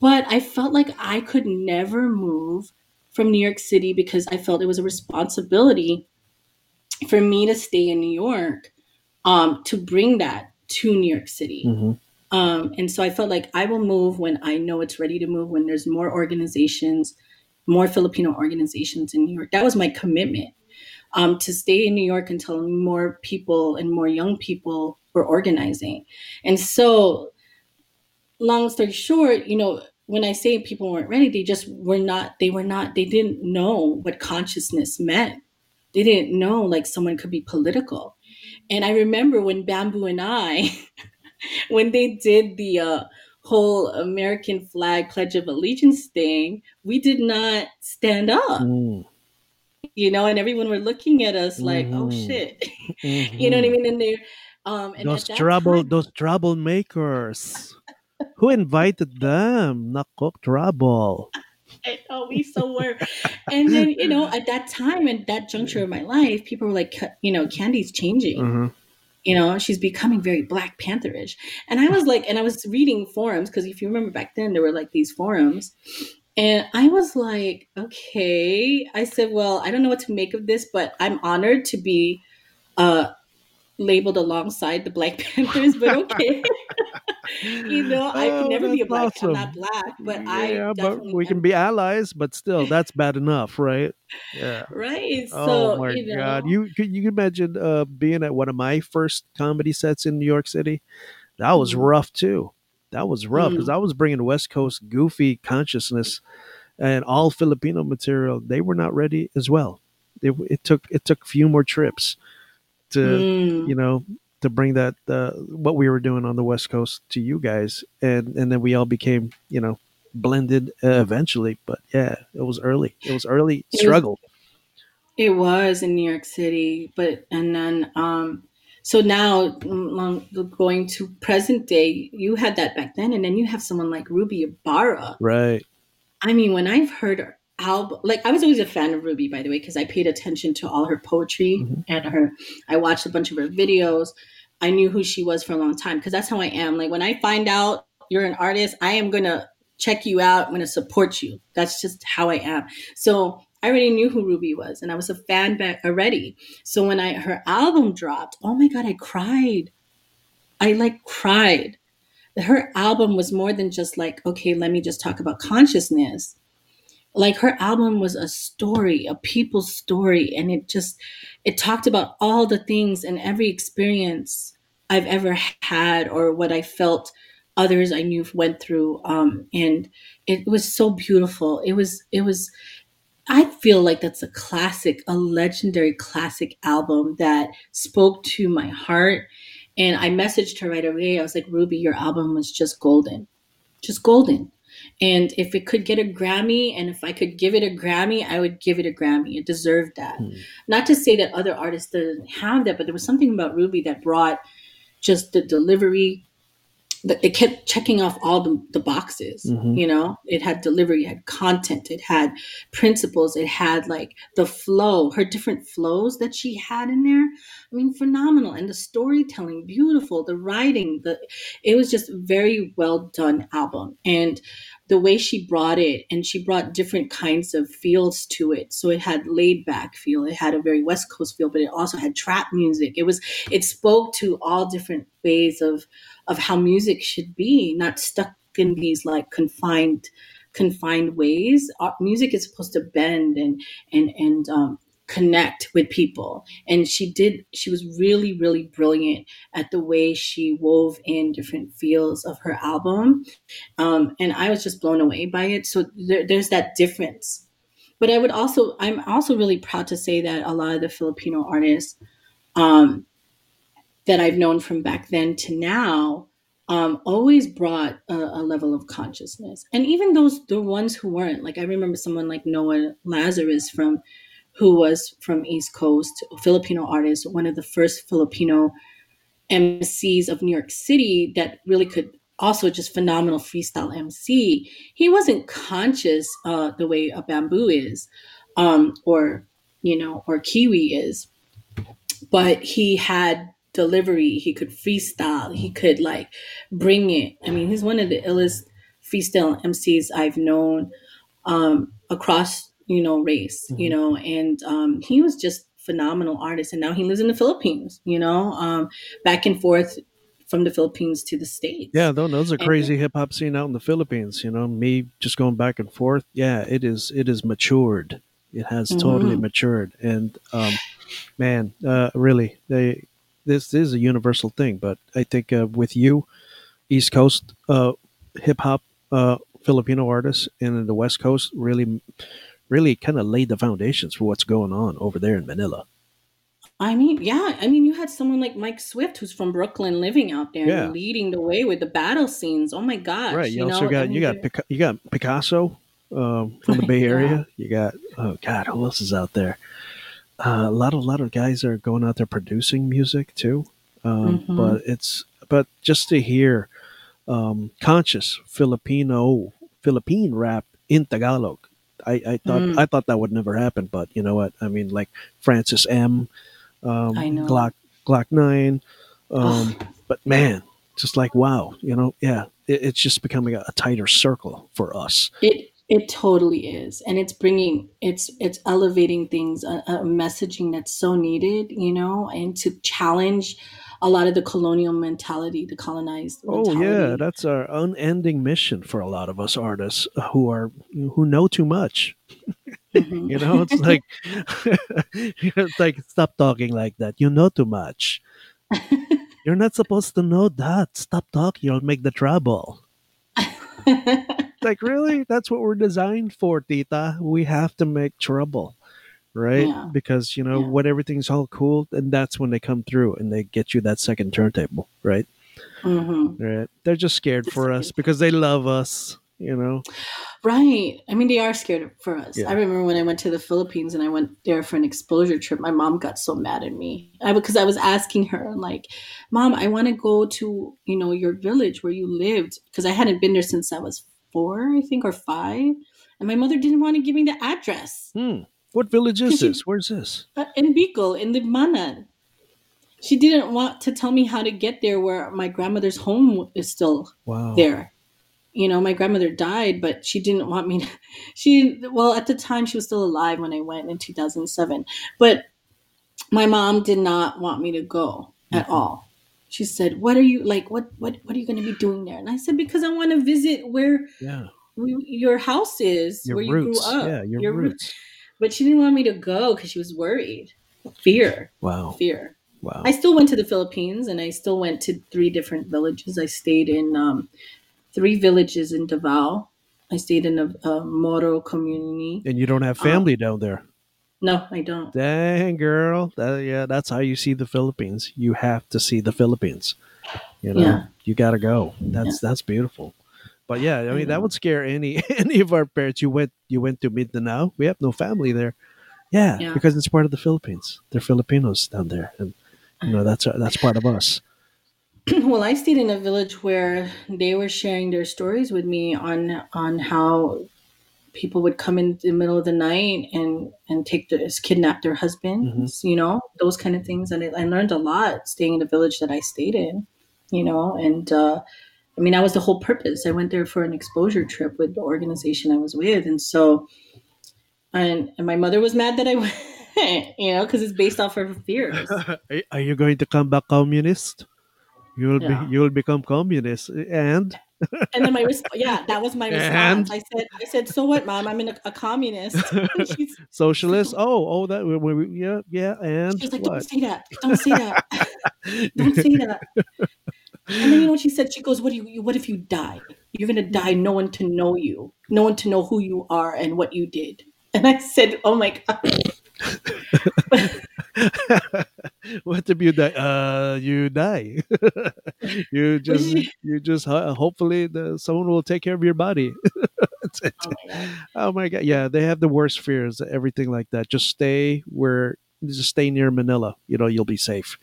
But I felt like I could never move from New York City because I felt it was a responsibility for me to stay in New York um, to bring that to New York City. Mm-hmm. Um, and so I felt like I will move when I know it's ready to move, when there's more organizations, more Filipino organizations in New York. That was my commitment um, to stay in New York until more people and more young people were organizing. And so, long story short, you know, when I say people weren't ready, they just were not, they were not, they didn't know what consciousness meant. They didn't know like someone could be political. And I remember when Bambu and I, when they did the uh, whole American flag Pledge of Allegiance thing, we did not stand up. Mm. You know, and everyone were looking at us like, oh, mm-hmm. "Oh shit," mm-hmm. you know what I mean? And they, um, and those trouble, time, those troublemakers. Who invited them? Nakok trouble. I know we so were, and then you know at that time and that juncture of my life, people were like, you know, Candy's changing. Mm-hmm. You know, she's becoming very Black Pantherish, and I was like, and I was reading forums because if you remember back then, there were like these forums, and I was like, okay. I said, well, I don't know what to make of this, but I'm honored to be uh, labeled alongside the Black Panthers, but okay. you know, I can oh, never be a black. Awesome. I'm not black, but I yeah, I but we can be allies. But still, that's bad enough, right? Yeah. Right. Oh so, oh my you god, know. you you can imagine uh, being at one of my first comedy sets in New York City. That was mm. rough too. That was rough because mm. I was bringing West Coast goofy consciousness and all Filipino material. They were not ready as well. It, it took it took a few more trips to mm. you know to bring that uh, what we were doing on the West Coast to you guys, and and then we all became you know blended uh, eventually. But yeah, it was early. It was early it struggle. Was, it was in New York City, but and then um, so now going to present day, you had that back then, and then you have someone like Ruby Ibarra, right? I mean, when I've heard album like i was always a fan of ruby by the way because i paid attention to all her poetry mm-hmm. and her i watched a bunch of her videos i knew who she was for a long time because that's how i am. Like when i find out you're an artist i am gonna check you out i'm gonna support you. That's just how i am. So i already knew who ruby was and i was a fan back already. So when i her album dropped oh my god i cried. I like cried. Her album was more than just like, okay, let me just talk about consciousness. Like her album was a story, a people's story. And it just, it talked about all the things and every experience I've ever had or what I felt others I knew went through. Um, and it was so beautiful. It was, it was, I feel like that's a classic, a legendary classic album that spoke to my heart. And I messaged her right away. I was like, Ruby, your album was just golden, just golden. And if it could get a Grammy and if I could give it a Grammy, I would give it a Grammy. It deserved that. Hmm. Not to say that other artists didn't have that, but there was something about Ruby that brought just the delivery, it kept checking off all the, the boxes mm-hmm. you know? It had delivery it had content it had principles it had like the flow her different flows that she had in there. I mean phenomenal. And the storytelling beautiful. The writing the it was just very well done album. And the way she brought it and she brought different kinds of feels to it. So it had laid back feel it had a very west coast feel but it also had trap music. It was it spoke to all different ways of of how music should be not stuck in these like confined confined ways. Our music is supposed to bend and and and um, connect with people. And she did she was really really brilliant at the way she wove in different feels of her album. Um, and i was just blown away by it. So there, there's that difference. But i would also i'm also really proud to say that a lot of the filipino artists um, that i've known from back then to now um, always brought a, a, level of consciousness. And even those the ones who weren't like i remember someone like noah lazarus from who was from East Coast, a Filipino artist, one of the first Filipino MCs of New York City that really could also just phenomenal freestyle MC. He wasn't conscious uh, the way a Bambu is, um, or you know, or Kiwi is, but he had delivery. He could freestyle. He could like bring it. I mean, he's one of the illest freestyle MCs I've known um, across you know, race, mm-hmm. you know, and um, he was just phenomenal artist. And now he lives in the Philippines, you know, um, back and forth from the Philippines to the States. Yeah, though those are crazy hip hop scene out in the Philippines, you know, me just going back and forth. Yeah, it is, it is matured. It has mm-hmm. totally matured. And, um, man, uh, really, they, this is a universal thing, but I think uh, with you, East Coast uh, hip hop uh, Filipino artists and the West Coast really really kind of laid the foundations for what's going on over there in Manila. I mean, yeah. I mean, you had someone like Mike Swift, who's from Brooklyn, living out there, yeah. leading the way with the battle scenes. Oh my gosh! Right. You, you also know? got you got Pica- you got Picasso um, from the Bay Area. yeah. You got oh god, who else is out there? Uh, a lot of a lot of guys are going out there producing music too. Um, mm-hmm. But it's but just to hear um, conscious Filipino Philippine rap in Tagalog I, I thought mm. I thought that would never happen, but you know what? I mean, like Francis M, um, Glock Glock Nine, um, but man, just like wow, you know, yeah, it, it's just becoming a, a, tighter circle for us. It it totally is, and it's bringing it's it's elevating things, a, a messaging that's so needed, you know, and to challenge a lot of the colonial mentality, the colonized. Mentality. Oh yeah, that's our unending mission for a lot of us artists who are who know too much. Mm-hmm. you know, it's like it's like stop talking like that. You know too much. You're not supposed to know that. Stop talking. You'll make the trouble. like really, that's what we're designed for, Tita. We have to make trouble right? Yeah. Because you know yeah. when everything's all cool, and that's when they come through and they get you that second turntable, right? Mm-hmm. Right? They're just scared for us because they love us, you know. Right. I mean, they are scared for us. Yeah. I remember when I went to the Philippines and I went there for an exposure trip. My mom got so mad at me because I was asking her, like, "Mom, I want to go to you know your village where you lived because I hadn't been there since I was four, I think, or five." And my mother didn't want to give me the address. Hmm. What village is this? Where's this? Uh, in Bicol, in Libmanan. She didn't want to tell me how to get there where my grandmother's home is still wow. there. You know, my grandmother died, but she didn't want me to. She, well, at the time, she was still alive when I went in 2007. But my mom did not want me to go at mm-hmm. all she said, "What are you like? What what what are you going to be doing there?" And I said, "Because I want to visit where Yeah. we, your house is, Your where roots. you grew up. Yeah, your, Your roo- roots. But she didn't want me to go because she was worried. Fear, Wow. fear. Wow. I still went to the Philippines, and I still went to three different villages. I stayed in um, three villages in Davao. I stayed in a, a Moro community. and you don't have Um, family down there. No, I don't. Dang, girl. That, yeah, that's how you see the Philippines. You have to see the Philippines. You know, Yeah. you got to go. That's that's beautiful. But yeah, I mean, that would scare any any of our parents. You went you went to Mindanao. We have no family there. Yeah, Yeah. because it's part of the Philippines. They're Filipinos down there, and you know that's that's part of us. well, I stayed in a village where they were sharing their stories with me on on how people would come in the middle of the night and and take their kidnap their husbands, you know, those kind of things. And I, I learned a lot staying in the village that I stayed in, you know, and uh, I mean that was the whole purpose. I went there for an exposure trip with the organization I was with, and so and and my mother was mad that I went, you know, because it's based off of her fears. Are- you going to come back communist? You will Yeah. be you will become communist, and And then my resp- yeah, that was my And? response. I said, I said, so what, mom? I'm in a, a communist. she's, socialist. Oh, oh, that we- we- yeah, yeah, and she's like, what? don't say that. Don't say that. don't say that. And then you know what she said? She goes, "What do you? What if you die? You're gonna die. No one to know you. No one to know who you are and what you did." And I said, "Oh my god." what if you die? Uh, you die. you just, you just. ho- Hopefully, the, someone will take care of your body. Oh my oh my god! Yeah, they have the worst fears. Everything like that. Just stay where. Just stay near Manila. You know, you'll be safe.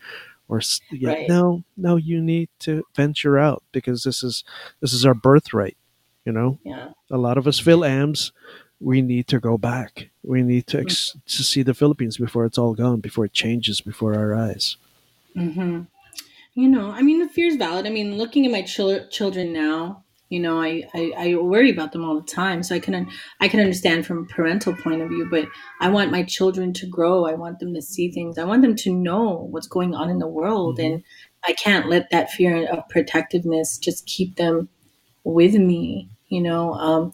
Or yeah, Right. no, no, you need to venture out because this is this is our birthright. You know, Yeah. a lot of us feel AMS. We need to go back. We need to ex- to see the Philippines before it's all gone, before it changes before our eyes. hmm You know, I mean, the fear is valid. I mean, looking at my chil- children now, you know, I, I, I worry about them all the time. So I can I can understand from a parental point of view, but I want my children to grow. I want them to see things. I want them to know what's going on in the world, Mhm. and I can't let that fear of protectiveness just keep them with me. You know, um,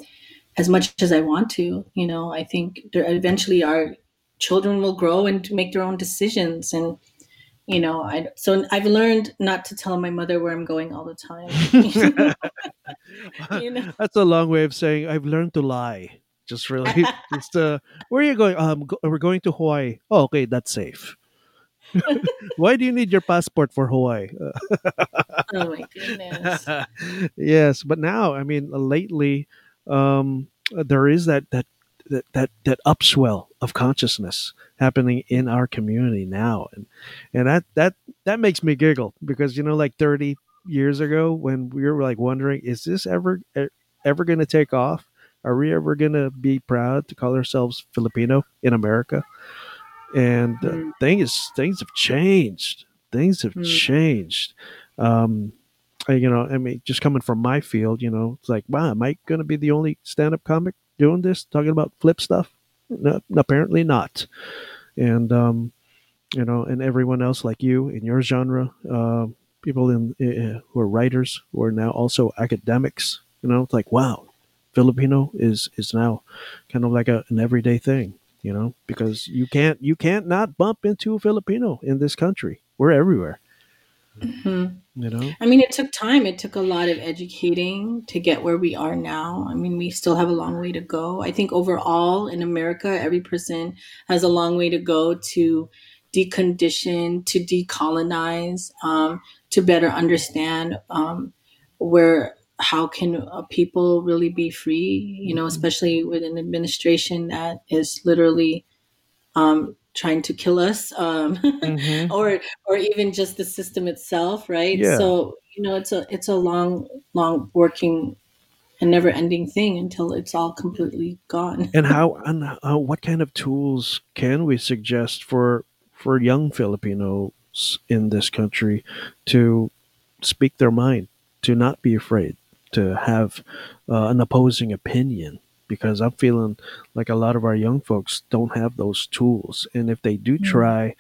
as much as I want to. You know, I think there, eventually our children will grow and make their own decisions and you know i so i've learned not to tell my mother where i'm going all the time You know? That's a long way of saying I've learned to lie. Just really, just uh, where are you going? Um, go, we're going to Hawaii. Oh, okay, that's safe. Why do you need your passport for Hawaii? Oh my goodness yes, but now, I mean, lately, um, there is that that that that that upswell of consciousness happening in our community now, and and that that that makes me giggle because you know, like thirty years ago, when we were like wondering, is this ever ever going to take off? Are we ever going to be proud to call ourselves Filipino in America? And uh, things things have changed. Things have Mm. changed. Um, you know, I mean, just coming from my field, you know, it's like, wow, am I going to be the only stand-up comic doing this, talking about flip stuff? No, apparently not. And um, you know, and everyone else like you in your genre, uh, people in uh, who are writers who are now also academics. You know, it's like, wow, Filipino is is now kind of like a, an everyday thing. You know, because you can't you can't not bump into a Filipino in this country. We're everywhere. Mhm. You know. i mean it took time. It took a lot of educating to get where we are now. I mean we still have a long way to go. I think overall in america every person has a long way to go to decondition to decolonize um, to better understand um, where how can uh, people really be free? You know especially with an administration that is literally um, trying to kill us um, Mhm. or or even just the system itself right Yeah. so you know it's a it's a long long working and never ending thing until it's all completely gone and how and uh, what kind of tools can we suggest for for young Filipinos in this country to speak their mind, to not be afraid, to have uh, an opposing opinion? Because I'm feeling like a lot of our young folks don't have those tools, and if they do Mm. try,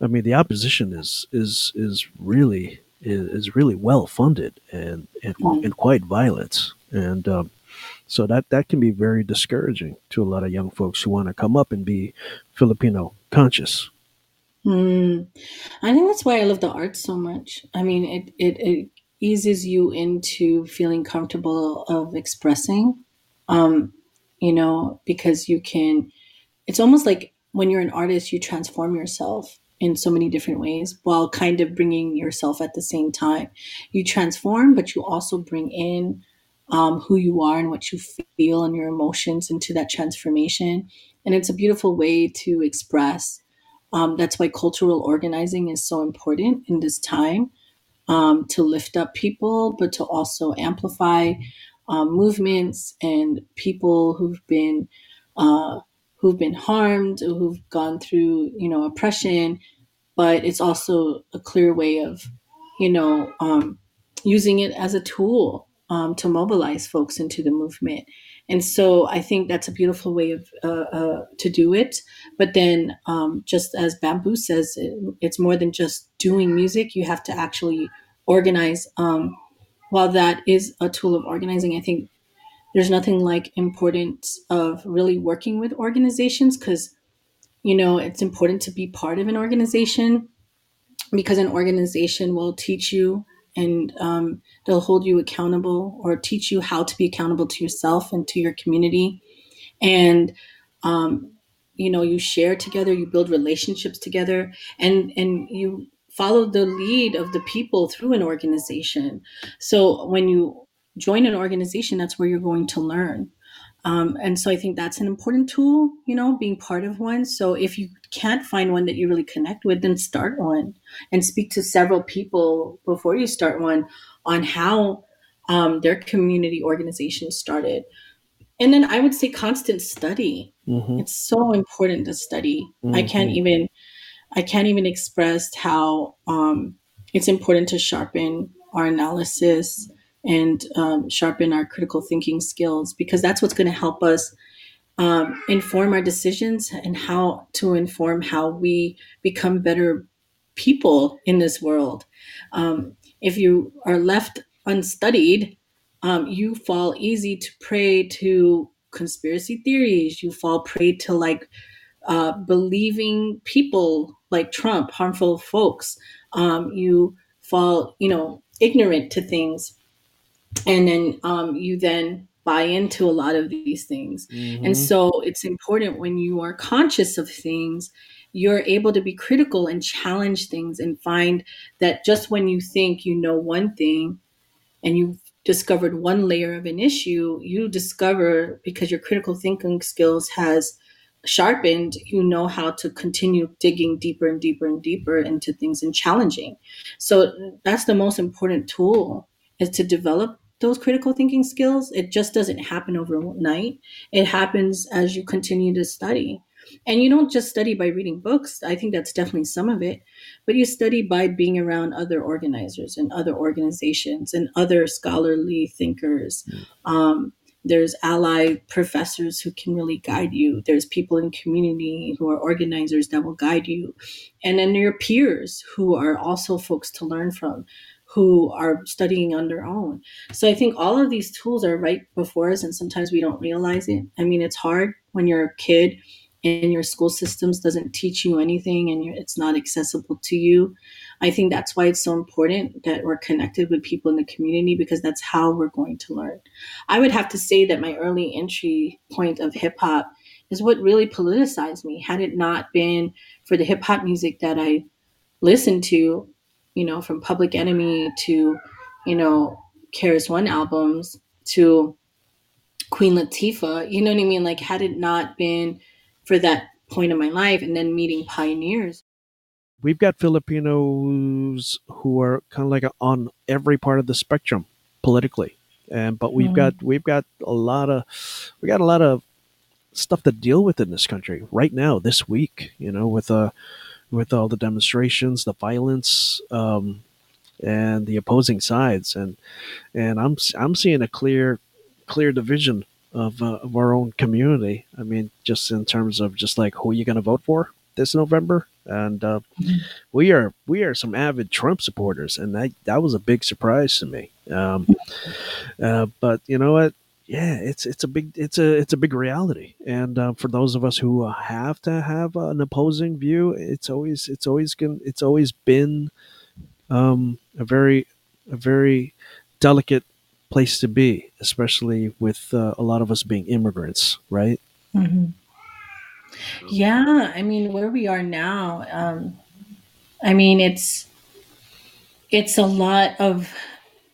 I mean, the opposition is is is really is, is really well funded and and, mm. and quite violent, and um, so that that can be very discouraging to a lot of young folks who want to come up and be Filipino conscious. Mm. I think that's why I love the arts so much. I mean, it, it, it eases you into feeling comfortable of expressing, um, you know, because you can, it's almost like when you're an artist, you transform yourself in so many different ways while kind of bringing yourself at the same time. You transform, but you also bring in um, who you are and what you feel and your emotions into that transformation. And it's a beautiful way to express um, that's why cultural organizing is so important in this time um, to lift up people, but to also amplify um, movements and people who've been uh, who've been harmed, who've gone through you know oppression. But it's also a clear way of you know um, using it as a tool um, to mobilize folks into the movement and so I think that's a beautiful way of uh, uh, to do it. But then, um, just as Bambu says, it, it's more than just doing music. You have to actually organize. Um, while that is a tool of organizing, I think there's nothing like importance of really working with organizations because you know it's important to be part of an organization because an organization will teach you and um, they'll hold you accountable or teach you how to be accountable to yourself and to your community. And um, you know you share together you build relationships together and and you follow the lead of the people through an organization so when you join an organization that's where you're going to learn um, and so I think that's an important tool, you know, being part of one. So if you can't find one that you really connect with, then start one and speak to several people before you start one on how um, their community organization started. And then I would say constant study. Mm-hmm. It's so important to study. Mm-hmm. I can't even I can't even express how um, it's important to sharpen our analysis and um, sharpen our critical thinking skills because that's what's going to help us um, inform our decisions and how to inform how we become better people in this world. Um, if you are left unstudied, um, you fall easy to prey to conspiracy theories. You fall prey to like uh, believing people like Trump, harmful folks. Um, you fall, you know, ignorant to things and then um, you then buy into a lot of these things mm-hmm. and so it's important when you are conscious of things you're able to be critical and challenge things and find that just when you think you know one thing and you've discovered one layer of an issue you discover because your critical thinking skills has sharpened you know how to continue digging deeper and deeper and deeper into things and challenging so that's the most important tool is to develop those critical thinking skills, it just doesn't happen overnight. It happens as you continue to study. And you don't just study by reading books. I think that's definitely some of it. But you study by being around other organizers and other organizations and other scholarly thinkers. Mm. Um, there's ally professors who can really guide you. There's people in community who are organizers that will guide you. And then your peers who are also folks to learn from who are studying on their own. So I think all of these tools are right before us, and sometimes we don't realize it. I mean, it's hard when you're a kid and your school systems doesn't teach you anything and it's not accessible to you. I think that's why it's so important that we're connected with people in the community because that's how we're going to learn. I would have to say that my early entry point of hip hop is what really politicized me. Had it not been for the hip hop music that I listened to, you know, from Public Enemy to, you know, KRS-One albums to Queen Latifah, you know what I mean? Like, had it not been for that point in my life and then meeting pioneers. We've got Filipinos who are kind of like on every part of the spectrum politically. And but we've mm. got we've got a lot of we got a lot of stuff to deal with in this country right now this week, you know, with uh with all the demonstrations, the violence, um, and the opposing sides, and and I'm I'm seeing a clear clear division of uh, of our own community. I mean, just in terms of just like who are you're going to vote for this November, and uh, we are we are some avid Trump supporters, and that that was a big surprise to me. Um, uh, but you know what? Yeah, it's it's a big it's a it's a big reality, and uh, for those of us who have to have an opposing view, it's always it's always going it's always been um, a very a very delicate place to be, especially with uh, a lot of us being immigrants, right? Mm-hmm. Yeah, I mean, where we are now, um, I mean, it's it's a lot of,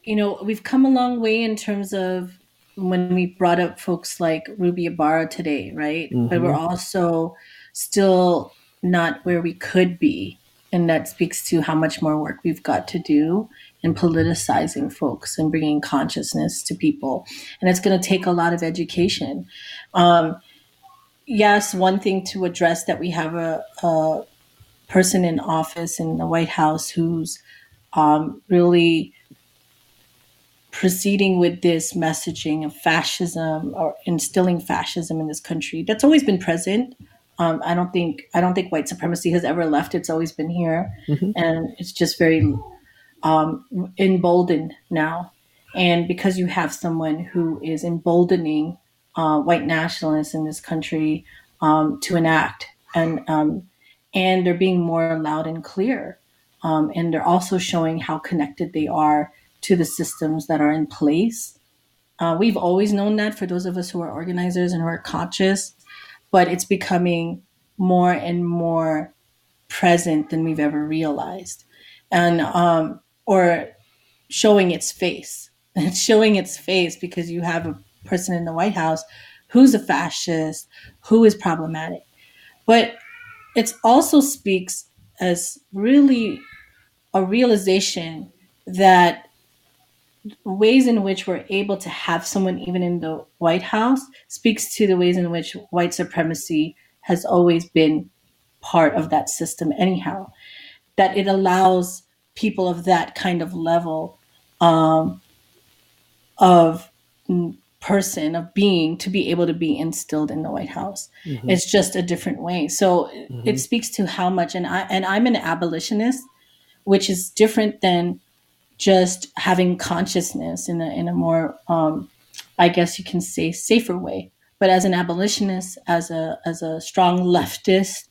you know, we've come a long way in terms of when we brought up folks like Ruby Ibarra today, right? Mm-hmm. But we're mm-hmm. also still not where we could be. And that speaks to how much more work we've got to do in politicizing folks and bringing consciousness to people. And it's going to take a lot of education. Um, yes, one thing to address that we have a, a person in office in the White House who's um, really proceeding with this messaging of fascism or instilling fascism in this country that's always been present. Um, i don't think i don't think white supremacy has ever left. It's always been here. Mm-hmm. and it's just very um, emboldened now. And because you have someone who is emboldening uh, white nationalists in this country um, to enact and um, and they're being more loud and clear um, and they're also showing how connected they are to the systems that are in place. Uh, we've always known that for those of us who are organizers and who are conscious, but it's becoming more and more present than we've ever realized, and um, or showing its face. It's showing its face because you have a person in the White House who's a fascist, who is problematic, but it also speaks as really a realization that ways in which we're able to have someone even in the White House speaks to the ways in which white supremacy has always been part of that system, anyhow. That it allows people of that kind of level um, of person, of being, to be able to be instilled in the White House. Mm-hmm. It's just a different way. So mm-hmm. it speaks to how much, and I and I'm an abolitionist, which is different than just having consciousness in a in a more um, I guess you can say safer way. But as an abolitionist, as a as a strong leftist,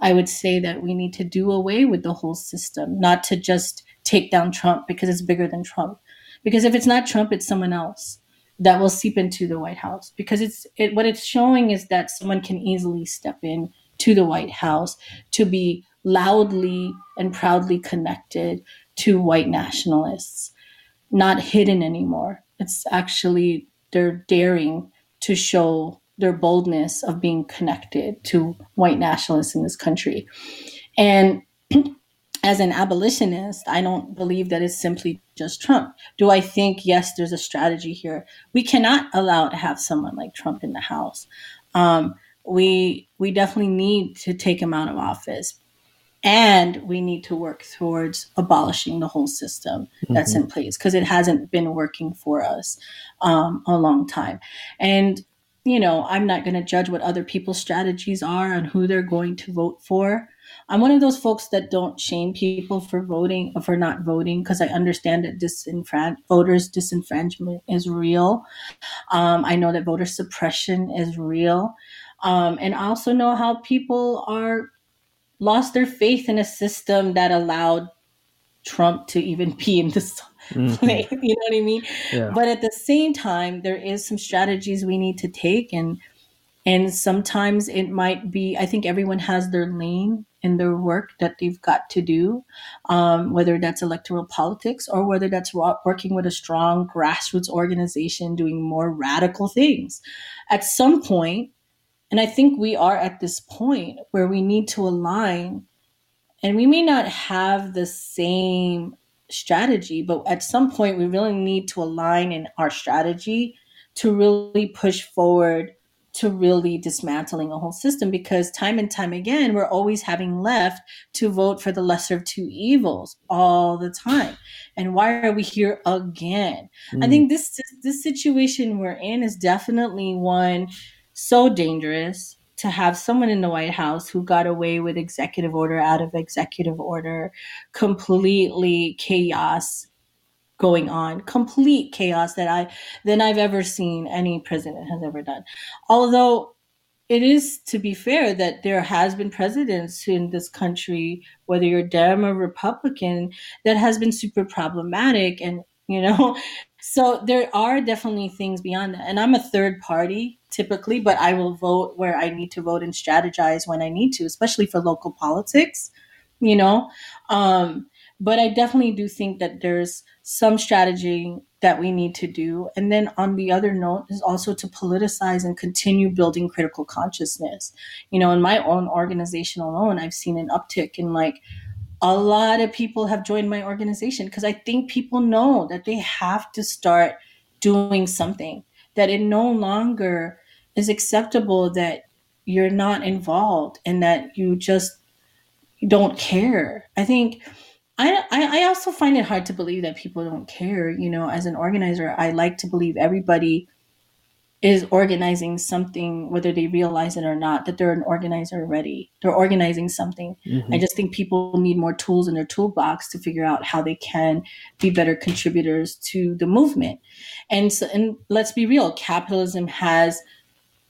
I would say that we need to do away with the whole system, not to just take down Trump because it's bigger than Trump. Because if it's not Trump, it's someone else that will seep into the White House. Because it's it, what it's showing is that someone can easily step in to the White House to be loudly and proudly connected to white nationalists, not hidden anymore. It's actually they're daring to show their boldness of being connected to white nationalists in this country. And as an abolitionist, I don't believe that it's simply just Trump. Do I think, yes, there's a strategy here? We cannot allow to have someone like Trump in the House. Um, we we definitely need to take him out of office and we need to work towards abolishing the whole system that's mm-hmm. in place because it hasn't been working for us um, a long time and you know i'm not going to judge what other people's strategies are and who they're going to vote for i'm one of those folks that don't shame people for voting or for not voting because i understand that disenfran- voters disenfranchisement is real um, i know that voter suppression is real um, and I also know how people are lost their faith in a system that allowed Trump to even be in this mm-hmm. place. You know what I mean? Yeah. But at the same time, there is some strategies we need to take, and and sometimes it might be. I think everyone has their lane in their work that they've got to do, um, whether that's electoral politics or whether that's working with a strong grassroots organization doing more radical things. At some point, and I think we are at this point where we need to align, and we may not have the same strategy, but at some point we really need to align in our strategy to really push forward to really dismantling a whole system because time and time again we're always having left to vote for the lesser of two evils all the time and why are we here again mm. i think this this situation we're in is definitely one so dangerous to have someone in the White House who got away with executive order out of executive order, completely chaos going on, complete chaos that I than I've ever seen any president has ever done. Although it is to be fair that there has been presidents in this country, whether you're Dem or Republican, that has been super problematic and you know so there are definitely things beyond that and i'm a third party typically but i will vote where i need to vote and strategize when i need to especially for local politics you know um, but i definitely do think that there's some strategy that we need to do. And then on the other note is also to politicize and continue building critical consciousness. You know, in my own organization alone, I've seen an uptick in like a lot of people have joined my organization because I think people know that they have to start doing something, that it no longer is acceptable that you're not involved and that you just don't care. I think I, I also find it hard to believe that people don't care. You know, as an organizer, I like to believe everybody is organizing something, whether they realize it or not, that they're an organizer already. They're organizing something. Mm-hmm. I just think people need more tools in their toolbox to figure out how they can be better contributors to the movement. And so, and let's be real, capitalism has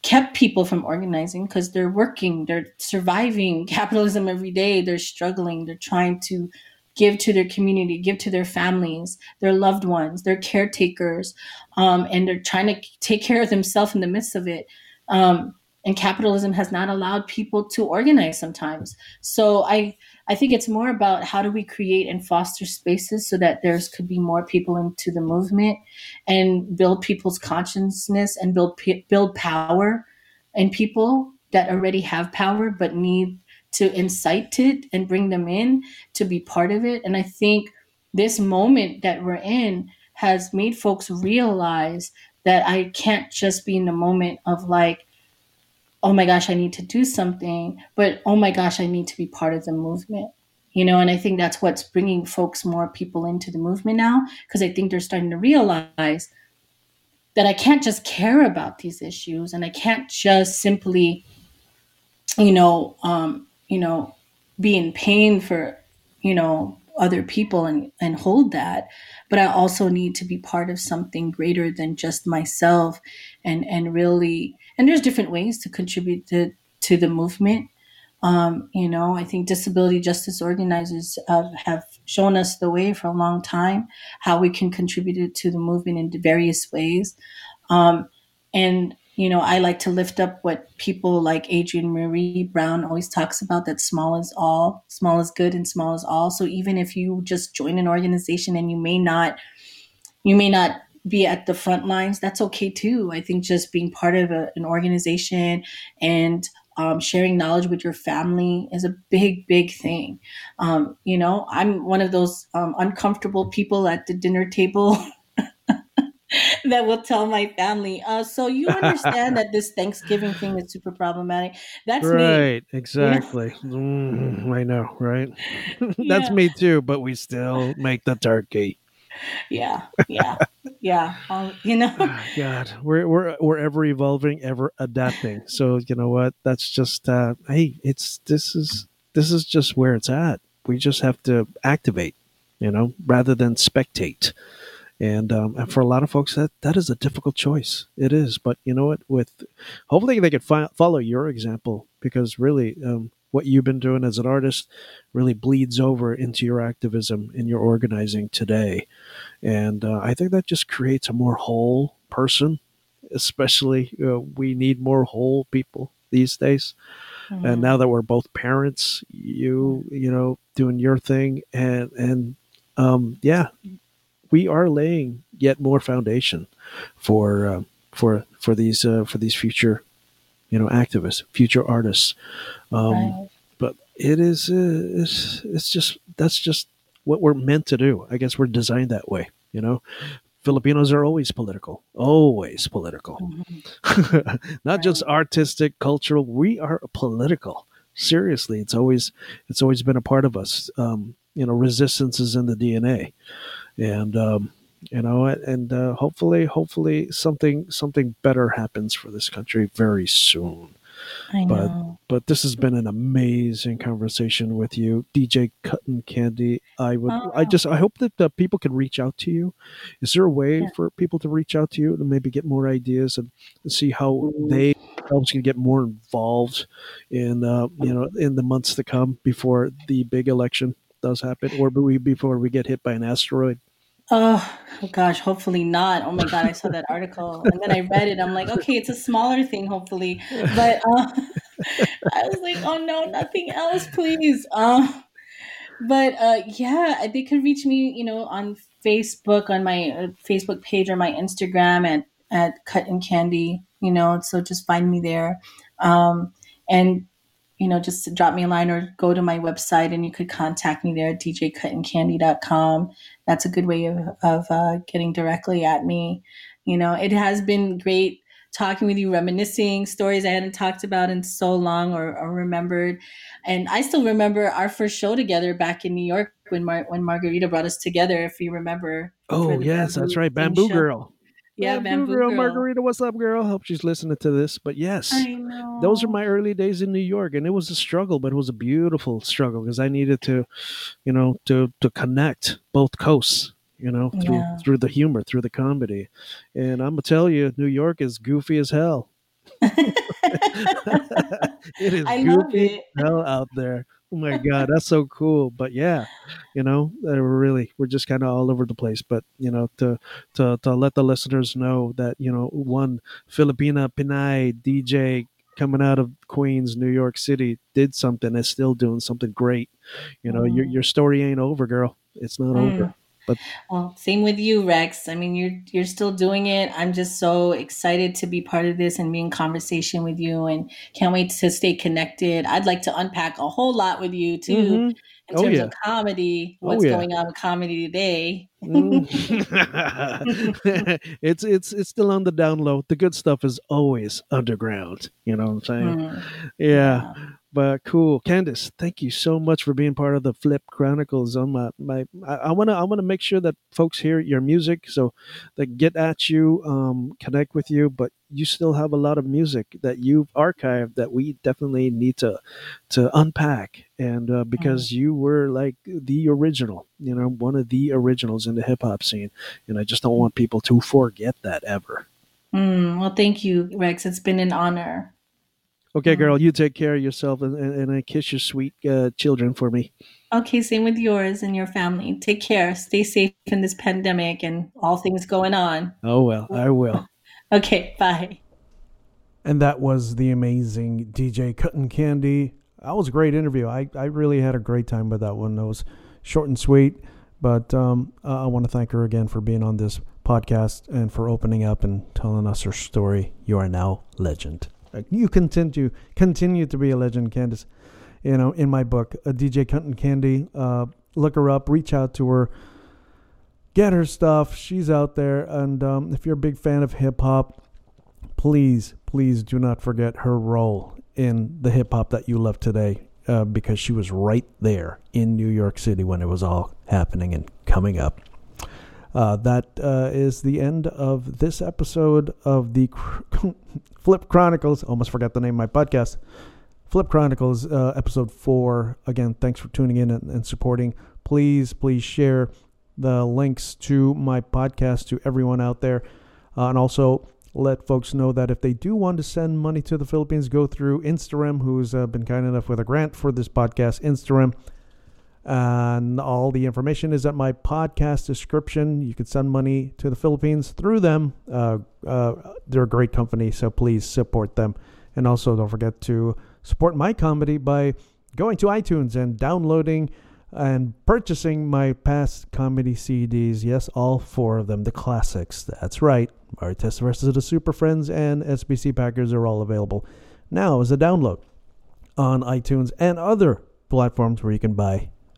kept people from organizing because they're working, they're surviving capitalism every day, they're struggling, they're trying to give to their community, give to their families, their loved ones, their caretakers, um, and they're trying to take care of themselves in the midst of it. Um, and capitalism has not allowed people to organize sometimes. So I I think it's more about how do we create and foster spaces so that there's could be more people into the movement and build people's consciousness and build build power in people that already have power but need to incite it and bring them in to be part of it. And I think this moment that we're in has made folks realize that I can't just be in the moment of like, oh my gosh, I need to do something, but oh my gosh, I need to be part of the movement. You know, and I think that's what's bringing folks more people into the movement now because I think they're starting to realize that I can't just care about these issues and I can't just simply, you know, um, you know, be in pain for, you know, other people and, and hold that. But I also need to be part of something greater than just myself and, and really, and there's different ways to contribute to, to the movement. Um, you know, I think disability justice organizers have, have shown us the way for a long time, how we can contribute to the movement in various ways. Um, and you know, I like to lift up what people like Adrienne Maree Brown always talks about that small is all, small is good and small is all. So even if you just join an organization and you may not, you may not be at the front lines, that's okay too. I think just being part of a, an organization and um, sharing knowledge with your family is a big, big thing. Um, you know, I'm one of those um, uncomfortable people at the dinner table that will tell my family. Uh, so you understand that this Thanksgiving thing is super problematic. That's right, me. Right, exactly. Mm, I know, right? That's me too. But we still make the turkey. Yeah, yeah, yeah. Um, you know, God, we're we're we're ever evolving, ever adapting. So you know what? That's just uh, hey, it's this is this is just where it's at. We just have to activate, you know, rather than spectate and um, and for a lot of folks that that is a difficult choice. It is but you know what? With hopefully they could fi- follow your example because really um, what you've been doing as an artist really bleeds over into your activism and your organizing today. And uh, i think that just creates a more whole person especially uh, we need more whole people these days. Mm-hmm. and now that we're both parents you you know doing your thing and and um, yeah we are laying yet more foundation for uh, for for these uh, for these future you know activists, future artists. Um, right. But it is uh, it's, it's just that's just what we're meant to do. I guess we're designed that way. You know, Filipinos are always political, always political, mm-hmm. not right. just artistic, cultural. We are political. Seriously, it's always it's always been a part of us. Um, you know, resistance is in the DNA and um, you know, and uh, hopefully, hopefully something something better happens for this country very soon. I know. But but this has been an amazing conversation with you, DJ Kuttin Kandi. I would I Oh. just I hope that uh, people can reach out to you. Is there a way Yeah. for people to reach out to you and maybe get more ideas and, and see how Mm. they themselves can get more involved in uh, you know in the months to come before the big election does happen, or we before we get hit by an asteroid? Oh, gosh, hopefully not. Oh my God, I saw that article and then I read it. I'm like, okay, it's a smaller thing, hopefully. But uh, I was like, oh no, nothing else, please. Um, but uh, yeah, they could reach me, you know, on Facebook, on my uh, Facebook page or my Instagram at at Kuttin Kandi. You know, so just find me there, um, and you know, just drop me a line or go to my website and you could contact me there at djkuttinkandi.com. That's a good way of, of uh, getting directly at me. You know, it has been great talking with you, reminiscing stories I hadn't talked about in so long or, or remembered. And I still remember our first show together back in New York when Mar- when Margarita brought us together, if you remember. Oh yes, that's right, Bamboo. Girl. Yeah, Bamboo, Girl. Margarita. What's up, girl? Hope she's listening to this. But yes, those are my early days in New York, and it was a struggle, but it was a beautiful struggle because I needed to, you know, to to connect both coasts. You know, through Yeah. through the humor, through the comedy, and I'm gonna tell you, New York is goofy as hell. it is I goofy it. hell out there. Oh my god, that's so cool. But yeah, you know, uh, really we're just kind of all over the place. But you know, to to to let the listeners know that you know, one Filipina Pinay DJ coming out of Queens, New York City, did something. Is still doing something great. You know, your Mm. your story ain't over, girl. It's not Mm. over. Well, same with you, Rex. I mean, you're you're still doing it. I'm just so excited to be part of this and be in conversation with you, and can't wait to stay connected. I'd like to unpack a whole lot with you too Mhm. in Oh, terms yeah. of comedy. Oh, What's yeah. going on with comedy today? Mm. it's it's it's still on the down low. The good stuff is always underground. You know what I'm saying? Mm, Yeah. But cool, Candice. Thank you so much for being part of the Flip Chronicles. On my my, I, I wanna I wanna make sure that folks hear your music so they get at you, um, connect with you. But you still have a lot of music that you've archived that we definitely need to to unpack. And uh, because you were like the original, you know, one of the originals in the hip hop scene, and I just don't want people to forget that ever. Mm, well, thank you, Rex. It's been an honor. Okay, Mm. girl, you take care of yourself and, and, and I kiss your sweet uh, children for me. Okay, same with yours and your family. Take care. Stay safe in this pandemic and all things going on. Oh well, I will. Okay, bye. And that was the amazing DJ Kuttin Kandi. That was a great interview. I, I really had a great time with that one. That was short and sweet, but um, uh, I want to thank her again for being on this podcast and for opening up and telling us her story. You are now legend. You continue continue to be a legend, Candice. You know, in my book, a DJ Kuttin Kandi. Uh, look her up. Reach out to her. Get her stuff. She's out there, and um, if you're a big fan of hip hop, please, please do not forget her role in the hip hop that you love today uh, because she was right there in New York City when it was all happening and coming up. Uh, that uh, is the end of this episode of the Flip Chronicles. Almost forgot the name of my podcast. Flip Chronicles, uh, episode four. Again, thanks for tuning in and, and supporting. Please, please share the links to my podcast to everyone out there. Uh, and also let folks know that if they do want to send money to the Philippines, go through Instarem, who's uh, been kind enough with a grant for this podcast, Instarem. And all the information is at my podcast description. You can send money to the Philippines through them. Uh, uh, they're a great company, so please support them. And also, don't forget to support my comedy by going to iTunes and downloading and purchasing my past comedy CDs. Yes, all four of them, the classics. That's right. Artist versus the Super Friends and SBC Packers are all available now as a download on iTunes and other platforms where you can buy